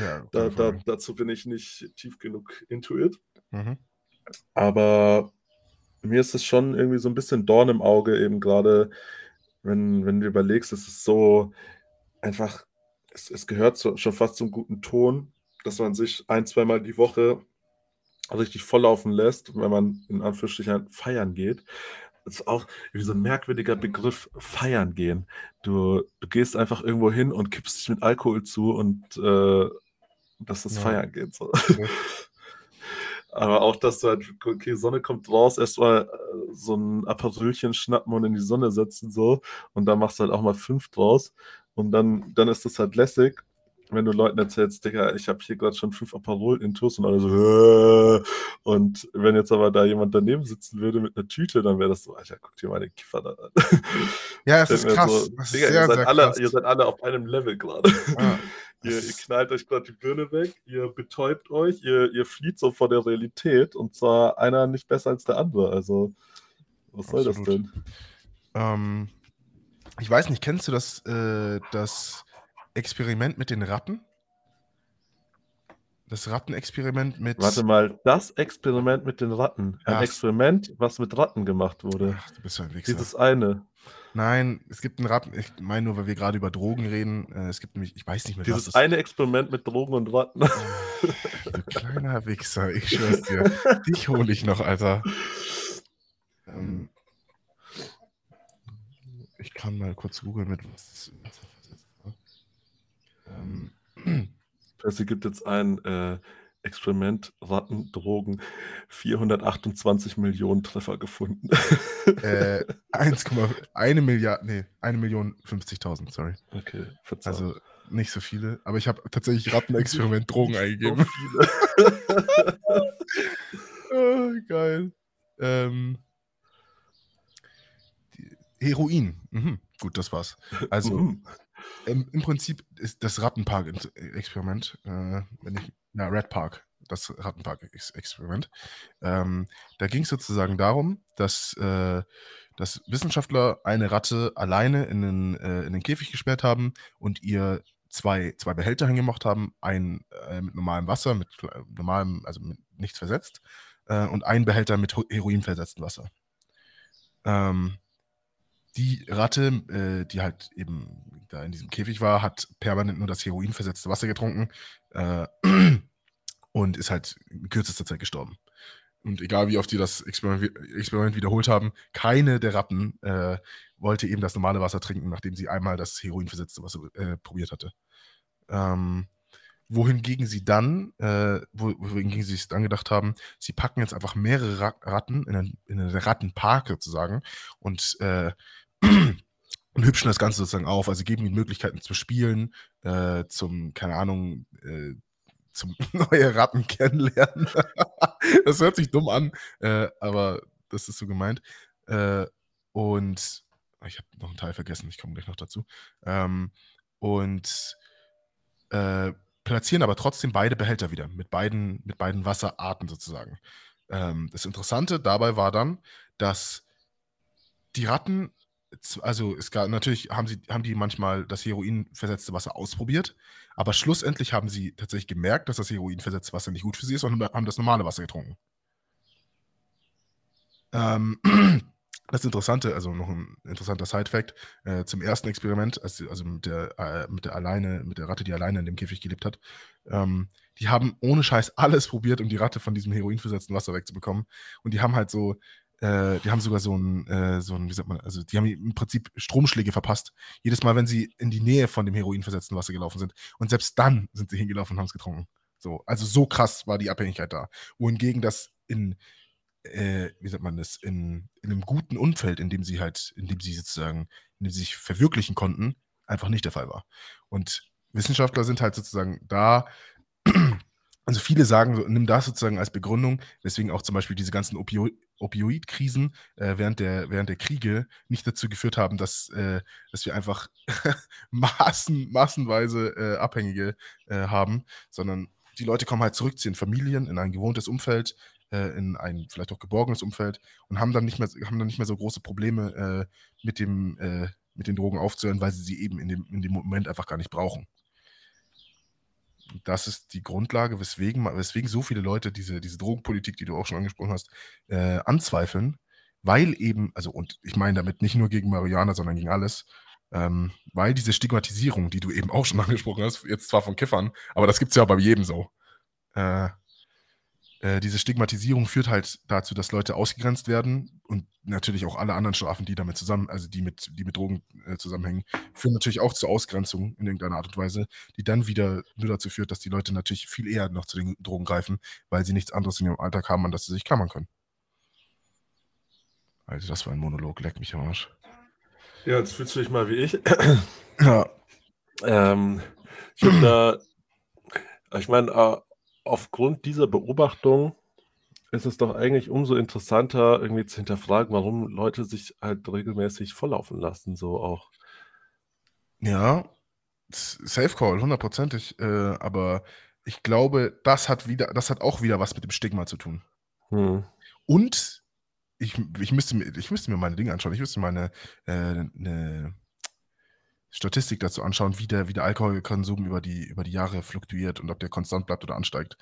Ja, <laughs> da, da, dazu bin ich nicht tief genug intuit. Mhm. Aber mir ist es schon irgendwie so ein bisschen Dorn im Auge, eben gerade wenn, wenn du überlegst, es ist so einfach, es, es gehört so, schon fast zum guten Ton, dass man sich ein, zweimal die Woche richtig volllaufen lässt, wenn man in Anführungsstrichen feiern geht. Ist auch wie so ein merkwürdiger Begriff, feiern gehen. Du, du gehst einfach irgendwo hin und kippst dich mit Alkohol zu und äh, das ist ja. feiern gehen. So. Ja. <laughs> Aber auch, dass du halt, okay, Sonne kommt raus, erstmal äh, so ein Aperölchen schnappen und in die Sonne setzen, so. Und dann machst du halt auch mal fünf draus. Und dann, dann ist das halt lässig wenn du Leuten erzählst, Digga, ich habe hier gerade schon fünf Aperol-Intos und alle so, und wenn jetzt aber da jemand daneben sitzen würde mit einer Tüte, dann wäre das so, Alter, guck dir mal den Kiffer da an. <laughs> Ja, es ist krass. So, das Digga, ist sehr, ihr, seid alle, krass. ihr seid alle auf einem Level gerade. Ja, <laughs> Ihr, das ihr knallt euch gerade die Birne weg, ihr betäubt euch, ihr, ihr flieht so vor der Realität und zwar einer nicht besser als der andere. Also, was soll das Absolut. denn? Ähm, ich weiß nicht, kennst du das, äh, das Experiment mit den Ratten? Das Rattenexperiment mit. Warte mal, das Experiment mit den Ratten. Ein Ja. Experiment, was mit Ratten gemacht wurde. Ach, du bist ja ein Wichser. Dieses eine. Nein, es gibt einen Ratten. Ich meine nur, weil wir gerade über Drogen reden. Äh, es gibt nämlich, ich weiß nicht mehr, was Dieses das eine Experiment mit Drogen und Ratten. <laughs> Du kleiner Wichser, ich schwör's dir. Dich hole ich noch, Alter. Ähm, ich kann mal kurz googeln mit was. Ähm, <clears throat> Es gibt jetzt ein äh, Experiment, Ratten, Drogen, 428 Millionen Treffer gefunden. äh, <laughs> 1,1 Milliarde, nee, 1 Million 50.000, sorry. okay, verzeih. Also nicht so viele, aber ich habe tatsächlich Rattenexperiment <laughs> Drogen eingegeben. Ah, <laughs> geil. Ähm, Heroin. Mhm. Gut, das war's. Also Mhm. Im, im Prinzip ist das Rattenpark-Experiment, äh, wenn ich, ja, Red Park, das Rattenpark-Experiment. Ähm, da ging es sozusagen darum, dass, äh, dass Wissenschaftler eine Ratte alleine in den, äh, in den Käfig gesperrt haben und ihr zwei, zwei Behälter hingemacht haben, einen äh, mit normalem Wasser, mit äh, normalem, also mit nichts versetzt, äh, und einen Behälter mit Ho- heroinversetztem Wasser. Ähm, die Ratte, äh, die halt eben da in diesem Käfig war, hat permanent nur das heroinversetzte Wasser getrunken äh, <clears throat> und ist halt in kürzester Zeit gestorben. Und egal wie oft die das Experiment, wiederholt haben, keine der Ratten äh, wollte eben das normale Wasser trinken, nachdem sie einmal das heroinversetzte Wasser äh, probiert hatte. Ähm, wohingegen sie dann, äh, wo, wohingegen sie sich dann gedacht haben, sie packen jetzt einfach mehrere Ra Ratten in einen, in einen Rattenpark sozusagen und, äh, und hübschen das Ganze sozusagen auf, also geben ihnen Möglichkeiten zu spielen, äh, zum, keine Ahnung, äh, zum <laughs> neue Ratten kennenlernen. <laughs> das hört sich dumm an, äh, aber das ist so gemeint. Äh, und ich habe noch einen Teil vergessen, ich komme gleich noch dazu. Ähm, und äh, platzieren aber trotzdem beide Behälter wieder mit beiden, mit beiden Wasserarten sozusagen. Ähm, das Interessante dabei war dann, dass die Ratten, also es gab natürlich, haben sie, haben die manchmal das Heroin-versetzte Wasser ausprobiert, aber schlussendlich haben sie tatsächlich gemerkt, dass das Heroin-versetzte Wasser nicht gut für sie ist und haben das normale Wasser getrunken. Ähm, <clears throat> das Interessante, also noch ein interessanter Side-Fact, äh, zum ersten Experiment, also, also mit, der, äh, mit der alleine, mit der Ratte, die alleine in dem Käfig gelebt hat, ähm, die haben ohne Scheiß alles probiert, um die Ratte von diesem heroinversetzten Wasser wegzubekommen. Und die haben halt so, äh, die haben sogar so ein, äh, so ein, wie sagt man, also die haben im Prinzip Stromschläge verpasst. Jedes Mal, wenn sie in die Nähe von dem heroinversetzten Wasser gelaufen sind. Und selbst dann sind sie hingelaufen und haben es getrunken. So, also so krass war die Abhängigkeit da. Wohingegen das in, äh, wie sagt man das, in, in einem guten Umfeld, in dem sie halt, in dem sie sozusagen, in dem sie sich verwirklichen konnten, einfach nicht der Fall war. Und Wissenschaftler sind halt sozusagen da, <clears throat> also viele sagen, nimm das sozusagen als Begründung, deswegen auch zum Beispiel diese ganzen Opio Opioid-Krisen äh, während, der, während der Kriege nicht dazu geführt haben, dass, äh, dass wir einfach <laughs> massen, massenweise äh, Abhängige äh, haben, sondern die Leute kommen halt zurück zu ihren Familien, in ein gewohntes Umfeld, äh, in ein vielleicht auch geborgenes Umfeld und haben dann nicht mehr, haben dann nicht mehr so große Probleme äh, mit, dem, mit den Drogen aufzuhören, weil sie sie eben in dem, in dem Moment einfach gar nicht brauchen. Das ist die Grundlage, weswegen, weswegen so viele Leute diese, diese Drogenpolitik, die du auch schon angesprochen hast, äh, anzweifeln, weil eben, also und ich meine damit nicht nur gegen Marihuana, sondern gegen alles, ähm, weil diese Stigmatisierung, die du eben auch schon <laughs> angesprochen hast, jetzt zwar von Kiffern, aber das gibt es ja bei jedem so, äh, äh, diese Stigmatisierung führt halt dazu, dass Leute ausgegrenzt werden und natürlich auch alle anderen Strafen, die damit zusammen, also die mit, die mit Drogen äh, zusammenhängen, führen natürlich auch zur Ausgrenzung in irgendeiner Art und Weise, die dann wieder nur dazu führt, dass die Leute natürlich viel eher noch zu den Drogen greifen, weil sie nichts anderes in ihrem Alltag haben, an das sie sich klammern können. Also das war ein Monolog, leck mich am Arsch. Ja, jetzt fühlst du dich mal wie ich. Ja. Ähm, ich bin da, ich meine, äh, aufgrund dieser Beobachtung ist es doch eigentlich umso interessanter, irgendwie zu hinterfragen, warum Leute sich halt regelmäßig volllaufen lassen, so auch. Ja, Safe Call, hundertprozentig. Äh, aber ich glaube, das hat wieder, das hat auch wieder was mit dem Stigma zu tun. Hm. Und ich, ich, müsste, mir, ich müsste mir meine Dinge anschauen. Ich müsste mir eine, äh, eine Statistik dazu anschauen, wie der, wie der Alkoholkonsum über die, über die Jahre fluktuiert und ob der konstant bleibt oder ansteigt.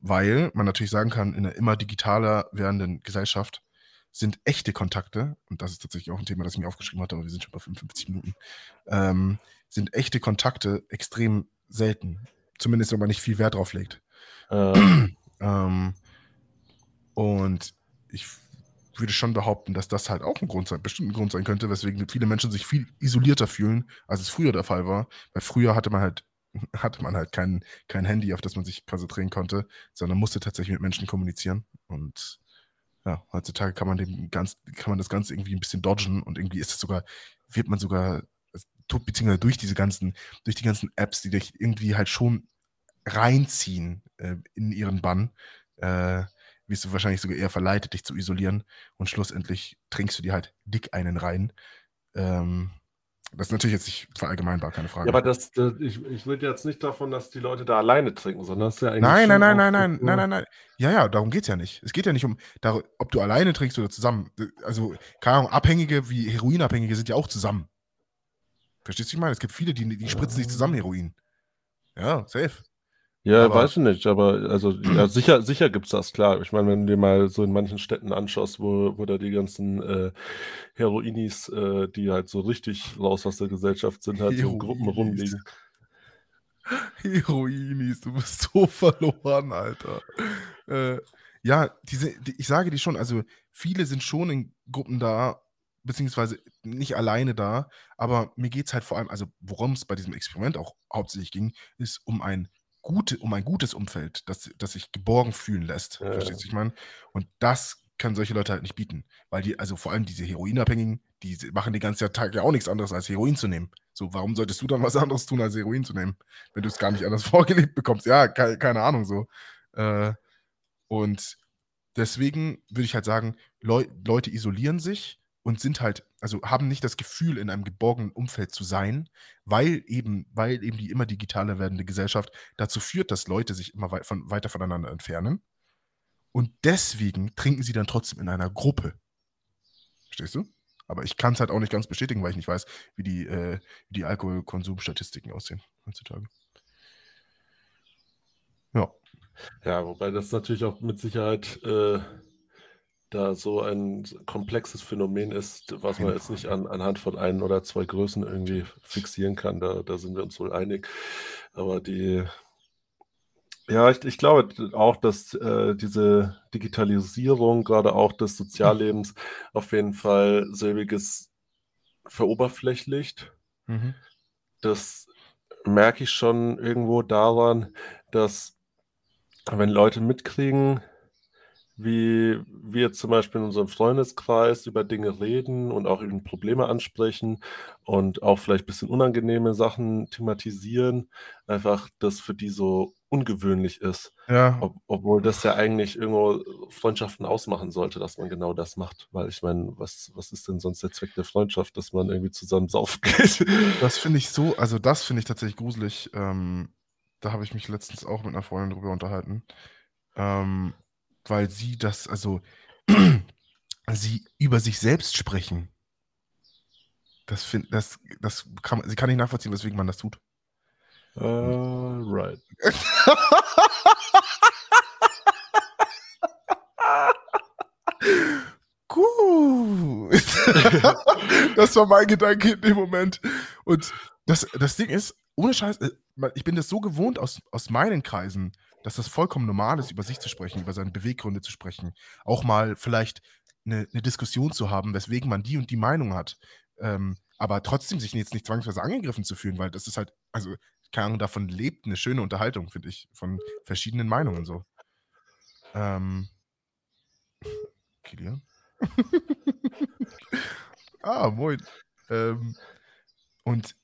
Weil man natürlich sagen kann, in einer immer digitaler werdenden Gesellschaft sind echte Kontakte, und das ist tatsächlich auch ein Thema, das ich mir aufgeschrieben hatte, aber wir sind schon bei 55 Minuten, ähm, sind echte Kontakte extrem selten. Zumindest, wenn man nicht viel Wert drauf legt. Äh, Ähm, und ich würde schon behaupten, dass das halt auch ein Grund sein, bestimmt ein Grund sein könnte, weswegen viele Menschen sich viel isolierter fühlen, als es früher der Fall war. Weil früher hatte man halt, <laughs> hatte man halt kein, kein Handy, auf das man sich konzentrieren konnte, sondern musste tatsächlich mit Menschen kommunizieren. Und ja, heutzutage kann man dem ganz, kann man das Ganze irgendwie ein bisschen dodgen und irgendwie ist es sogar, wird man sogar, beziehungsweise durch diese ganzen, durch die ganzen Apps, die dich irgendwie halt schon reinziehen äh, in ihren Bann, äh, wirst du wahrscheinlich sogar eher verleitet, dich zu isolieren und schlussendlich trinkst du dir halt dick einen rein. Ähm, das ist natürlich jetzt nicht verallgemeinbar, keine Frage. ja, aber das, das ich, ich rede jetzt nicht davon, dass die Leute da alleine trinken, sondern das ist ja eigentlich. Nein, nein, nein, nein, nein, nein, nein, nein. Ja, ja, darum geht es ja nicht. Es geht ja nicht um, ob du alleine trinkst oder zusammen. Also, keine Ahnung, Abhängige wie Heroinabhängige sind ja auch zusammen. Verstehst du, was ich meine? Es gibt viele, die, die spritzen sich zusammen Heroin. Ja, safe. Ja, Aber- weiß ich nicht, aber also ja, <clears throat> sicher, sicher gibt es das, klar. Ich meine, wenn du dir mal so in manchen Städten anschaust, wo, wo da die ganzen äh, Heroinis, äh, die halt so richtig raus aus der Gesellschaft sind, halt so in Gruppen Heroinis. rumliegen. Heroinis, du bist so <laughs> verloren, Alter. Äh, ja, diese, die, ich sage dir schon, also viele sind schon in Gruppen da, beziehungsweise nicht alleine da, aber mir geht es halt vor allem, also worum es bei diesem Experiment auch hauptsächlich ging, ist um ein, gute, um ein gutes Umfeld, das, das sich geborgen fühlen lässt. Ja. Verstehst du, ich meine? Und das können solche Leute halt nicht bieten. Weil die, also vor allem diese Heroinabhängigen, die machen den ganzen Tag ja auch nichts anderes als Heroin zu nehmen. So, warum solltest du dann was anderes tun, als Heroin zu nehmen? wenn du es gar nicht anders <laughs> vorgelebt bekommst. Ja, keine, keine Ahnung so. Äh, und deswegen würde ich halt sagen, Leu Leute isolieren sich und sind halt, also haben nicht das Gefühl, in einem geborgenen Umfeld zu sein, weil eben, weil eben die immer digitaler werdende Gesellschaft dazu führt, dass Leute sich immer wei von, weiter voneinander entfernen. Und deswegen trinken sie dann trotzdem in einer Gruppe. Verstehst du? Aber ich kann es halt auch nicht ganz bestätigen, weil ich nicht weiß, wie die, äh, die Alkoholkonsumstatistiken aussehen heutzutage. Ja. Ja, wobei das natürlich auch mit Sicherheit äh, da so ein komplexes Phänomen ist, was man jetzt nicht an, anhand von ein oder zwei Größen irgendwie fixieren kann. Da, da sind wir uns wohl einig. Aber die, ja, ich, ich glaube auch, dass äh, diese Digitalisierung, gerade auch des Soziallebens, <laughs> auf jeden Fall selbiges veroberflächlicht. Mhm. Das merke ich schon irgendwo daran, dass wenn Leute mitkriegen, wie wir zum Beispiel in unserem Freundeskreis über Dinge reden und auch eben Probleme ansprechen und auch vielleicht ein bisschen unangenehme Sachen thematisieren, einfach das für die so ungewöhnlich ist. Ja, Ob, obwohl das ja eigentlich irgendwo Freundschaften ausmachen sollte, dass man genau das macht. Weil ich meine, was, was ist denn sonst der Zweck der Freundschaft, dass man irgendwie zusammen saufen <laughs> geht? das finde ich so, also das finde ich tatsächlich gruselig. Ähm, da habe ich mich letztens auch mit einer Freundin drüber unterhalten. Ähm, weil sie das, also <clears throat> sie über sich selbst sprechen. Das find, das, das kann, sie kann nicht nachvollziehen, weswegen man das tut. Uh, right. <laughs> Gut. <laughs> das war mein Gedanke in dem Moment. Und das, das Ding ist, ohne Scheiß, äh, ich bin das so gewohnt aus, aus meinen Kreisen, dass das vollkommen normal ist, über sich zu sprechen, über seine Beweggründe zu sprechen. Auch mal vielleicht eine, eine Diskussion zu haben, weswegen man die und die Meinung hat. Ähm, aber trotzdem sich jetzt nicht zwangsweise angegriffen zu fühlen, weil das ist halt, also, keine Ahnung, davon lebt eine schöne Unterhaltung, finde ich, von verschiedenen Meinungen so. Ähm. <laughs> Kilian? <laughs> ah, moin. Ähm, und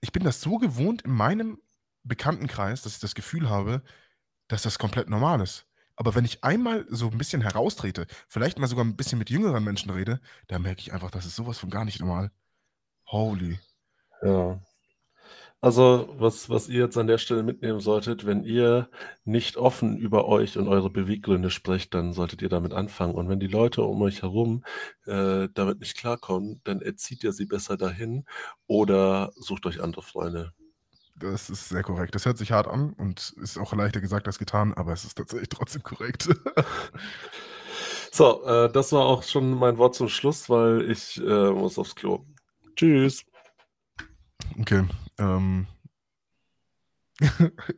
ich bin das so gewohnt in meinem Bekanntenkreis, dass ich das Gefühl habe, dass das komplett normal ist. Aber wenn ich einmal so ein bisschen heraustrete, vielleicht mal sogar ein bisschen mit jüngeren Menschen rede, da merke ich einfach, das ist sowas von gar nicht normal. Holy. Ja. Also, was, was ihr jetzt an der Stelle mitnehmen solltet, wenn ihr nicht offen über euch und eure Beweggründe sprecht, dann solltet ihr damit anfangen. Und wenn die Leute um euch herum äh, damit nicht klarkommen, dann erzieht ihr sie besser dahin oder sucht euch andere Freunde. Das ist sehr korrekt. Das hört sich hart an und ist auch leichter gesagt als getan, aber es ist tatsächlich <laughs> trotzdem korrekt. <laughs> so, äh, das war auch schon mein Wort zum Schluss, weil ich äh, muss aufs Klo. Tschüss. Okay. Ähm. <laughs>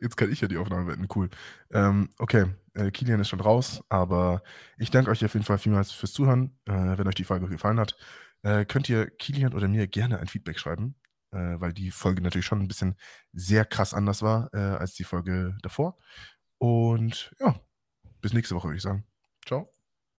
Jetzt kann ich ja die Aufnahme beenden. Cool. Ähm, okay, äh, Kilian ist schon raus, aber ich danke euch auf jeden Fall vielmals fürs Zuhören. Äh, wenn euch die Folge gefallen hat, äh, könnt ihr Kilian oder mir gerne ein Feedback schreiben äh, weil die Folge natürlich schon ein bisschen sehr krass anders war äh, als die Folge davor. Und ja, bis nächste Woche, würde ich sagen. Ciao.